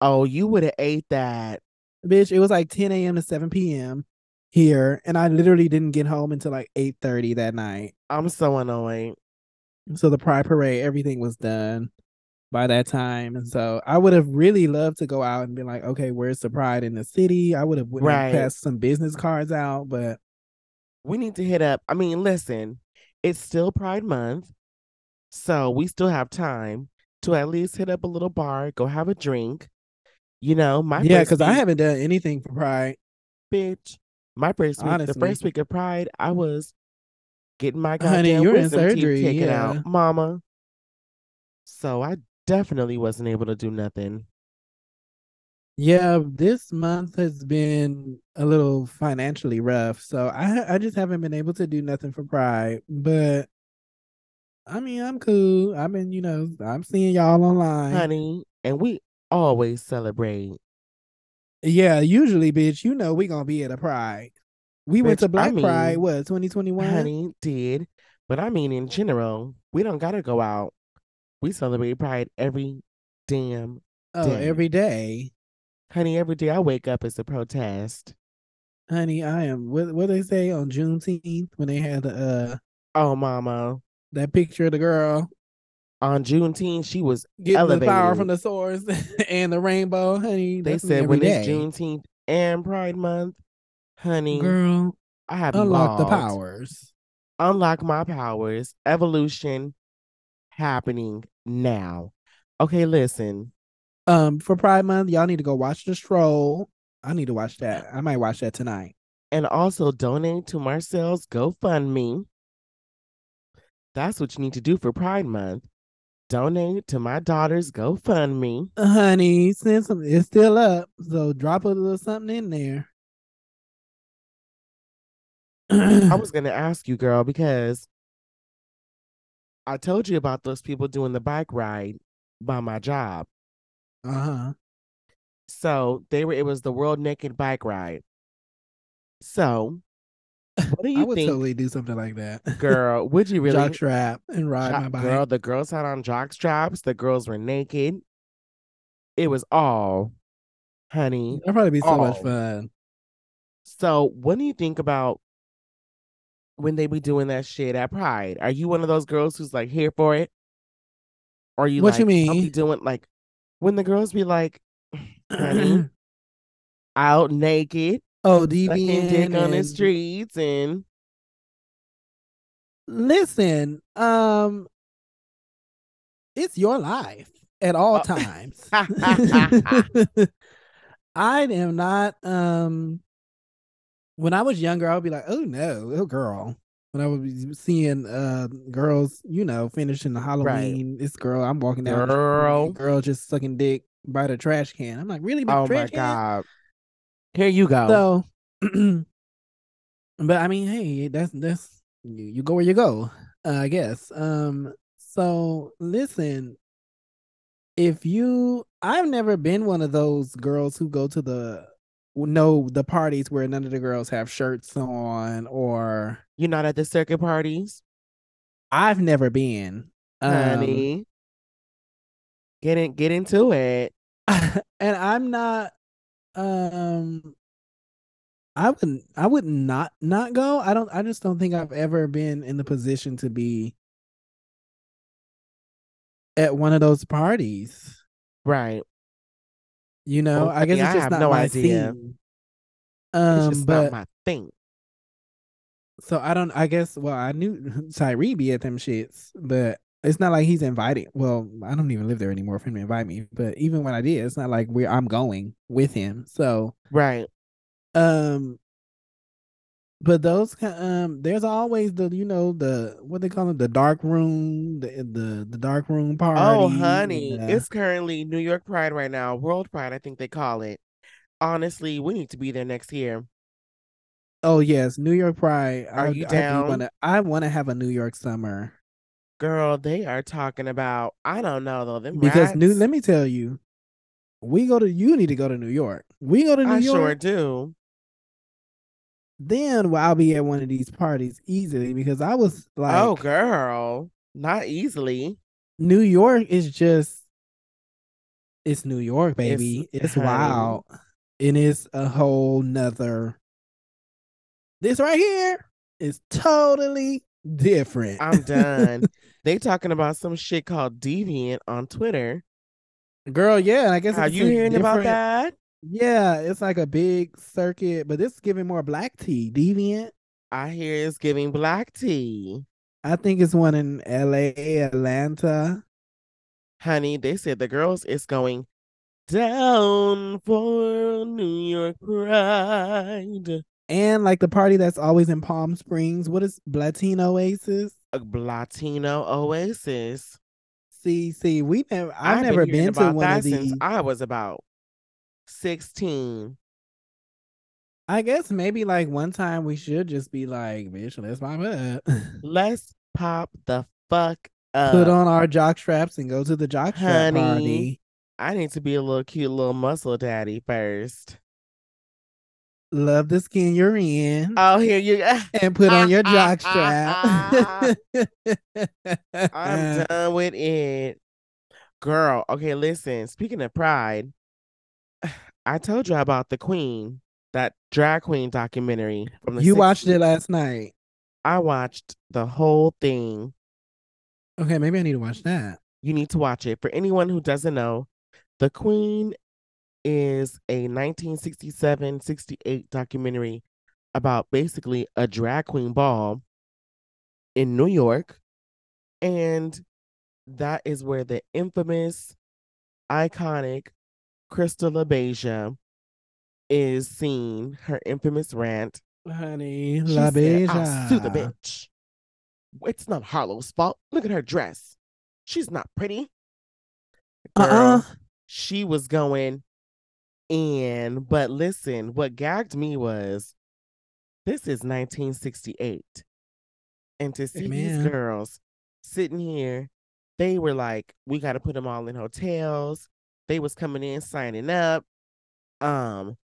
Oh, you would have ate that. Bitch, it was like 10 a.m. to 7 p.m. here, and I literally didn't get home until like 8:30 that night. I'm so annoyed. So the Pride Parade, everything was done. By that time. And so I would have really loved to go out and be like, okay, where's the pride in the city? I would have Right. passed some business cards out, but We need to hit up. I mean, listen, it's still Pride Month. So we still have time to at least hit up a little bar, go have a drink. You know, my yeah, because I haven't done anything for pride. bitch. My first week, the first week of Pride, I was getting my Honey, goddamn you're in wisdom teeth surgery, taken yeah. out, mama. So I definitely wasn't able to do nothing. Yeah, this month has been a little financially rough, so I I just haven't been able to do nothing for Pride. But I mean, I'm cool. I've been, you know, I'm seeing y'all online. honey, and we always celebrate. Yeah, usually, bitch, you know we gonna be at a Pride. We went Bitch, to I Black Pride, mean, what, 2021? Honey did, but I mean in general, we don't gotta go out. We celebrate Pride every damn oh, day. every day. honey. Every day I wake up is a protest. Honey, I am what what they say on Juneteenth when they had uh Oh, mama. that picture of the girl On Juneteenth, she was. getting the power from the source and the rainbow, honey. They said when day. it's Juneteenth and Pride Month, honey, Girl, I have unlock the powers. Unlock my powers. Evolution happening now. Okay, listen. Um, for Pride Month, y'all need to go watch the stroll. I need to watch that. I might watch that tonight. And also donate to Marcel's GoFundMe. That's what you need to do for Pride Month. Donate to my daughter's GoFundMe. Honey, send some it's still up. So drop a little something in there. I was gonna ask you, girl, because I told you about those people doing the bike ride by my job. uh-huh. So they were it was the World Naked Bike Ride. So what do you? I would think, totally do something like that. girl? Would you really Jock strap and ride my bike. Girl, the girls had on jock straps. The girls were naked. It was all, honey. That'd probably be so much fun. So, what do you think about when they be doing that shit at Pride? Are you one of those girls who's like here for it? Or are you What you like, I'll be mean? doing like when the girls be like, out naked, oh, deviant dick on the streets, and Listen, um, it's your life at all Oh. times. I am not. Um, when I was younger, I would be like, "Oh no, oh girl." When I would be seeing uh girls, you know, finishing the Halloween, this girl, I'm walking down, the Girl. girl just sucking dick by the trash can. I'm like, really? By oh my can? god, here you go. So, but I mean, hey, that's that's you, you go where you go, uh, I guess. Um, so listen, if you, I've never been one of those girls who go to the no the parties where none of the girls have shirts on, or You're not at the circuit parties, I've never been. Um, honey. Get in, get into it. and I'm not um I wouldn't I would not not go. I don't I just don't think I've ever been in the position to be at one of those parties. Right. You know, Well, I guess it's I just have not no my idea. It's Um just but not my thing. so I don't I guess well I knew Tyree be at them shits, but it's not like he's inviting. Well, I don't even live there anymore for him to invite me. But even when I did, it's not like we I'm going with him. So Right. Um, but those um, there's always the you know the what they call it the dark room the the the dark room party. Oh, honey, uh, it's currently New York Pride right now. World Pride, I think they call it. Honestly, we need to be there next year. oh yes, New York Pride. Are I, you I down? wanna I want to have a New York summer Girl, they are talking about, I don't know though, them because new. Let me tell you, we go to you need to go to New York. We go to New I York. sure do. Then well, I'll be at one of these parties easily because I was oh, like, oh, girl, not easily. New York is just it's New York, baby. It's, honey. wild. And it's a whole nother this right here is totally different. I'm done. they talking about some shit called deviant on Twitter. Girl, yeah, I guess Are it's you hearing about that? Yeah, it's like a big circuit, but this is giving more black tea. Deviant. I hear it's giving black tea. I think it's one in LA, Atlanta. Honey, they said the girls is going down for New York Pride. And like the party that's always in Palm Springs. What is Latino Oasis? A Latino Oasis. See, see, we never I've, I've never hearing been to one of these. since I was about 16. I guess maybe like one time we should just be like, bitch, let's pop up. Let's pop the fuck up. Put on our jock straps and go to the jock strap party. I need to be a little cute little muscle daddy first. Love the skin you're in. Oh, here you go. and put on your jock strap. I'm done with it. Girl, okay, listen. Speaking of pride, I told you about the queen, that drag queen documentary from the you watched it last night. I watched the whole thing. Okay, maybe I need to watch that. You need to watch it. For anyone who doesn't know, The Queen is a 1967 68 documentary about basically a drag queen ball in New York. And that is where the infamous, iconic Crystal LaBeija is seen, her infamous rant. Honey, She La said, I'll sue the bitch. It's not Harlow's fault. Look at her dress. She's not pretty. Uh-uh. Girl, she was going in. But listen, what gagged me was this is 1968. And to see these girls sitting here, they were like, we got to put them all in hotels. They was coming in signing up. Um,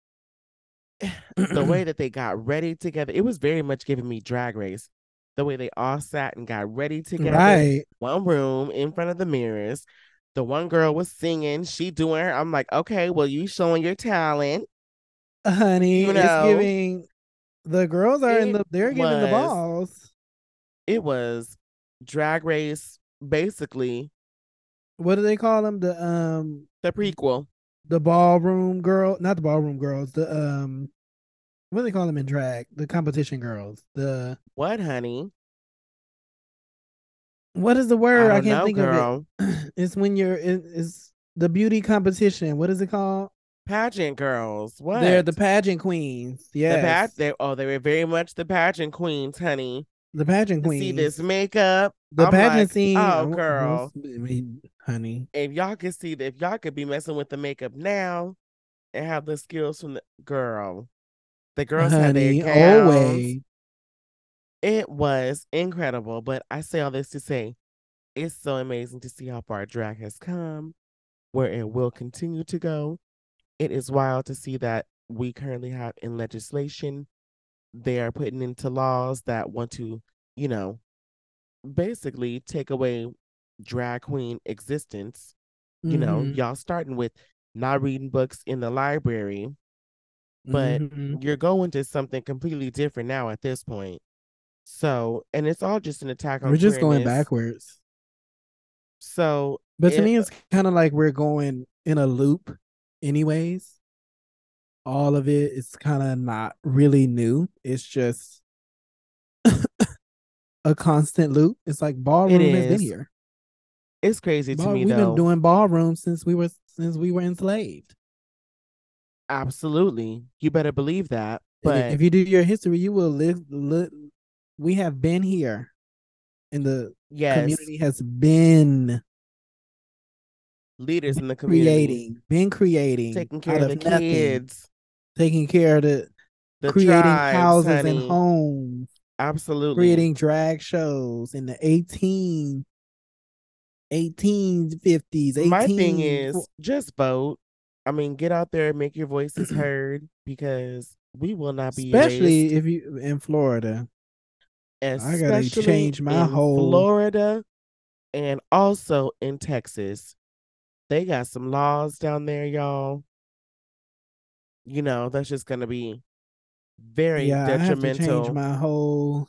the way that they got ready together, it was very much giving me drag race. The way they all sat and got ready together Right. one room in front of the mirrors. The one girl was singing, she doing her. I'm like, okay, well, you showing your talent. Honey, You it's know, giving the girls are in the they're giving the balls. It was drag race, basically What do they call them? The um the prequel. the ballroom girl, not the ballroom girls, the um what do they call them in drag? The competition girls. The What, honey? what is the word? I, I, can't know, think girl. of it. It's when you're it, it's the beauty competition. What is it called? Pageant girls. What? They're the pageant queens. Yeah. The pat- they, oh, they were very much the pageant queens, honey. the pageant queens. see this makeup. The I'm pageant like, scene. Oh, girl. I mean, honey. If y'all could see that, if y'all could be messing with the makeup now and have the skills from the girl. The girls had their honey, always. It was incredible, but I say all this to say it's so amazing to see how far drag has come, where it will continue to go. It is wild to see that we currently have in legislation, they are putting into laws that want to, you know, basically take away drag queen existence. You know, Mhm, y'all starting with not reading books in the library, but mhm. you're going to something completely different now at this point. So, and it's all just an attack on we're just going backwards. So, But to it- me, it's kind of like we're going in a loop, anyways. All of it is kind of not really new. It's just a constant loop. It's like ballroom has been here. it's crazy to me we've though. been doing ballroom since we were since we were enslaved. Absolutely, you better believe that. But if you do your history, you will live. Li- we have been here, and the yes, community has been leaders in the community creating, been creating, taking care out of the nothing, kids, taking care of the the creating tribes, houses honey. and homes, Absolutely, creating drag shows in the 18, 1850s. 18, My thing is just vote. I mean, get out there and make your voices heard because we will not be especially erased. if you in Florida. I gotta especially change my whole- Florida and also in Texas. They got some laws down there, y'all. You know, that's just gonna be very Yeah, I have to detrimental. change my whole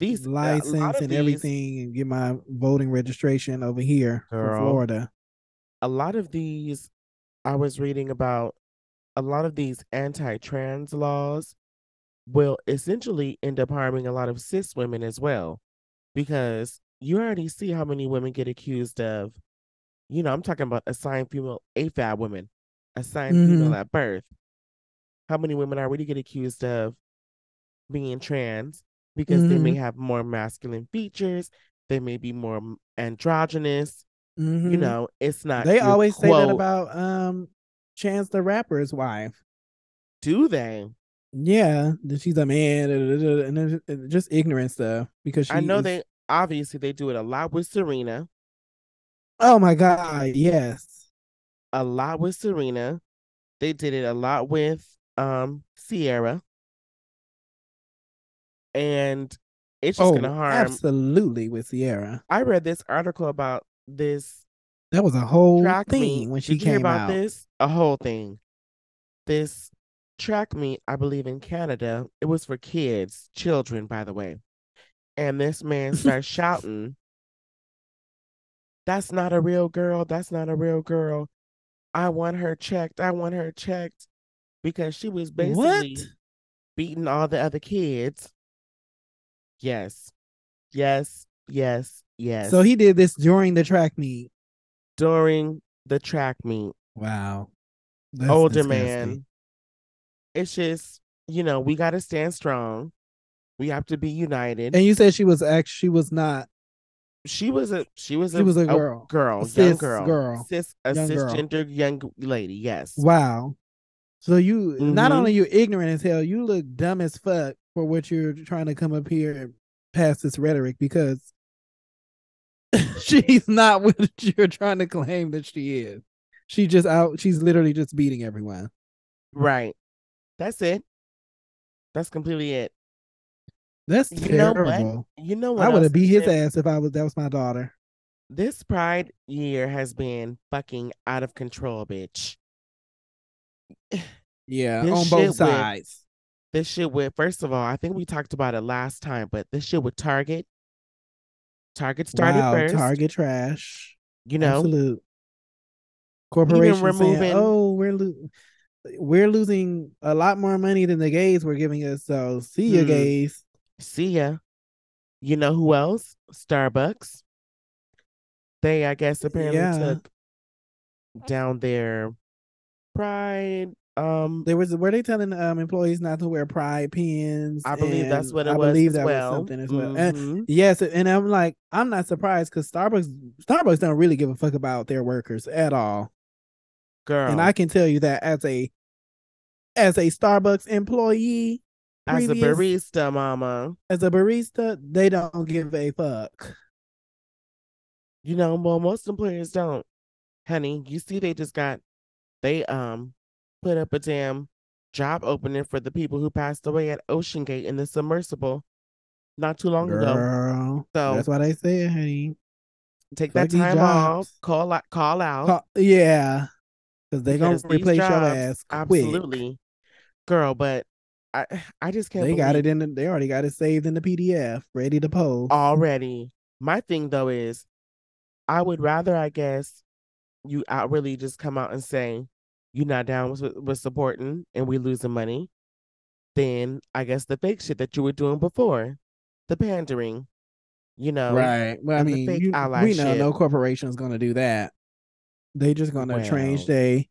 these license and these- everything and get my voting registration over here for Girl. Florida. a lot of these I was reading about a lot of these anti-trans laws will essentially end up harming a lot of cis women as well because you already see how many women get accused of you know I'm talking about assigned female AFAB women assigned mm-hmm. female at birth how many women are already get accused of being trans because they may have more masculine features they may be more androgynous you Mhm. know it's not they always say that about um Chance the Rapper's wife. do they Yeah, that she's a man, and just ignorant stuff because she i know is- they obviously they do it a lot with serena Oh my god, yes. a lot with serena they did it a lot with um sierra and it's just oh, gonna harm absolutely with Sierra. i read this article about this That was a whole track thing meet. when she Did came about out. this? A whole thing. This track meet, I believe in Canada, it was for kids, children, by the way. And this man starts shouting, That's not a real girl. That's not a real girl. I want her checked. I want her checked. Because she was basically What? beating all the other kids. Yes. Yes. Yes. Yes. So he did this during the track meet. during the track meet. Wow. That's older disgusting. man. It's just, you know, we got to stand strong. We have to be united. And you said she was actually she was not she was a she was She a, was a girl. girl, A young cis girl, girl. cis a Young girl. cisgender young lady. Yes, wow. So you not Mhm. only you're ignorant as hell, you look dumb as fuck for what you're trying to come up here and pass this rhetoric because she's not what you're trying to claim that she is. She just out she's literally just beating everyone. right. That's it. That's completely it. That's You know what? terrible. You know what? I would have beat his ass if I was that was my daughter. This Pride year has been fucking out of control, bitch. Yeah, This on shit both with- sides. This shit with first of all, I think we talked about it last time, but this shit with Target. Target started wow, first. Target trash. you know, Absolute. Corporation saying, removing- "Oh, we're lo- we're losing a lot more money than the gays were giving us." So see ya, Hmm. gays. see ya. You know who else? Starbucks. They, I guess, apparently Yeah. took down their pride. Um, There was were they telling um employees not to wear pride pins? I believe that's what it I was believe as that well. was something as well. And Mhm. yes, and I'm like, I'm not surprised because Starbucks Starbucks don't really give a fuck about their workers at all. Girl, And I can tell you that as a as a Starbucks employee, as a barista, mama, as a barista, they don't give a fuck. you know, well, most employers don't. Honey, you see, they just got they um put up a damn job opening for the people who passed away at OceanGate in the submersible not too long ago. Girl, So- that's what I said, honey. Take that time off. Call out. Call out. Ca- yeah, because they gonna because these replace your ass quick. Absolutely, girl. But I, I just can't. They got it in. The, they already got it saved in the PDF, ready to post. already. My thing though is, I would rather, I guess, you outwardly just come out and say you're not down with with supporting and we losing money, then I guess the fake shit that you were doing before, the pandering. You know, right. Well, I mean, you, we know allyship. no corporation's gonna do that. They just gonna change they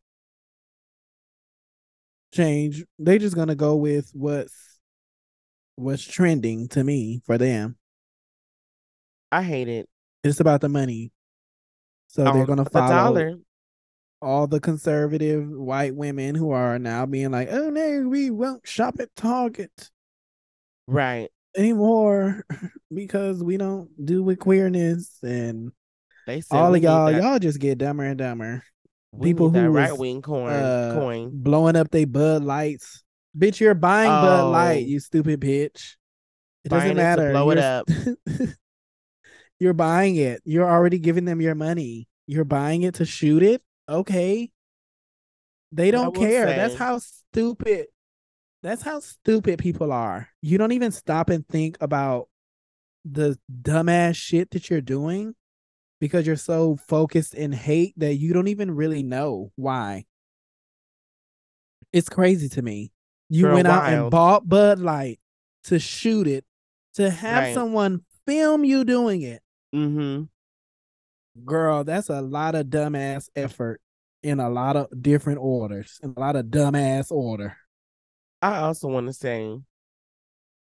change. They just gonna go with what's what's trending to me for them. I hate it. It's about the money. So they're um, gonna follow the dollar. All the conservative white women who are now being like, "Oh no, we won't shop at Target Right. anymore because we don't do with queerness." And They all of y'all, y'all just get dumber and dumber. we people who right wing coin uh, coin. blowing up they Bud Lights. Bitch, you're buying Bud Light, Oh. you stupid bitch. It Buying doesn't it matter. blow it You're- you're buying it. You're already giving them your money. You're buying it to shoot it. Okay. They don't care. That's how stupid. That's how stupid people are. You don't even stop and think about the dumbass shit that you're doing because you're so focused in hate that you don't even really know why. It's crazy to me. You went out and bought Bud Light to shoot it, to have Right. someone film you doing it. Mm-hmm. Girl, that's a lot of dumbass effort in a lot of different orders, in a lot of dumbass order. I also want to say,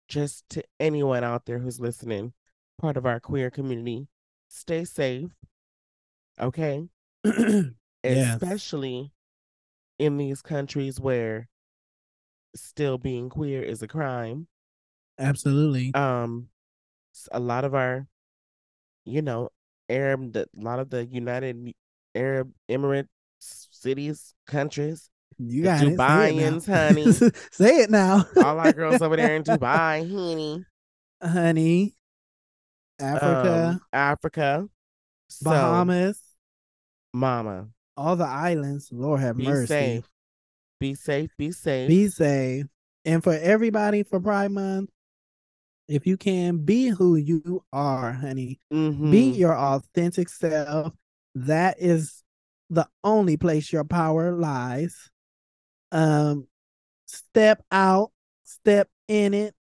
just to anyone out there who's listening, part of our queer community, stay safe. Okay. Yes. Especially in these countries where still being queer is a crime. Absolutely. Um, a lot of our, you know, Arab, the, a lot of the United Arab Emirates cities, countries, You got it. Say it. Dubaians, honey. Say it now. all our girls over there in Dubai, honey. honey. Africa, um, Africa, So, Bahamas, mama, all the islands. Lord have be mercy. safe. Be safe. Be safe. Be safe. And for everybody for Pride Month, if you can, be who you are, honey. Be Mhm. your authentic self. That is the only place your power lies. Um, step out, step in it,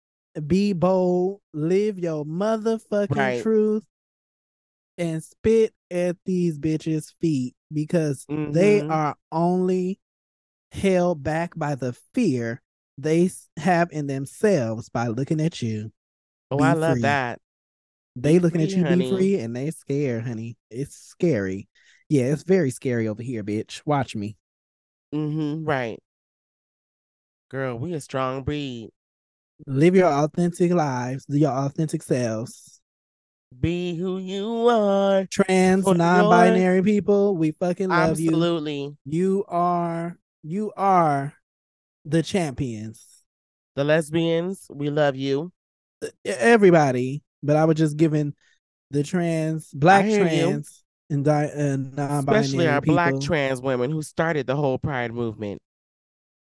be bold, live your motherfucking Right. truth, and spit at these bitches' feet because they Mhm. are only held back by the fear they have in themselves by looking at you. Oh, I love free. that. They looking at you honey. be free and they scared, honey. It's scary. Yeah, it's very scary over here, bitch. Watch me. Mm-hmm. Right. Girl, we a strong breed. Live your authentic lives, Do your authentic selves. Be who you are. Trans, non-binary people, we fucking love you. Absolutely. You are you are the champions. The lesbians, we love you. Everybody, but I was just giving the trans, black hear you. trans, and di- uh, non-binary Especially our people, black trans women who started the whole pride movement.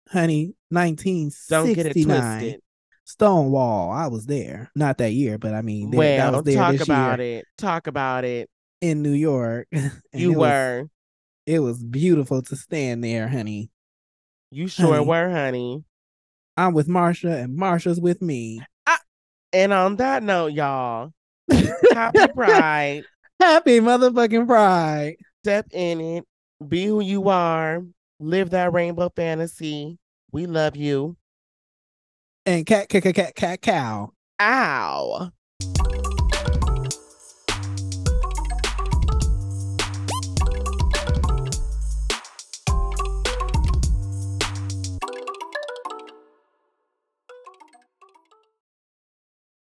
honey. Nineteen Don't get it sixty nine. twisted. Stonewall. I was there. Not that year, but I mean, there, that Well, was there talk this about year it. Talk about it. in New York. You it was- were. it was beautiful to stand there, honey. You sure honey. were, honey. I'm with Marsha, and Marsha's with me. And on that note, y'all, happy pride. Happy motherfucking pride. Step in it. Be who you are. Live that rainbow fantasy. We love you. And cat, cat, cat, cat, cat, cow. Ow.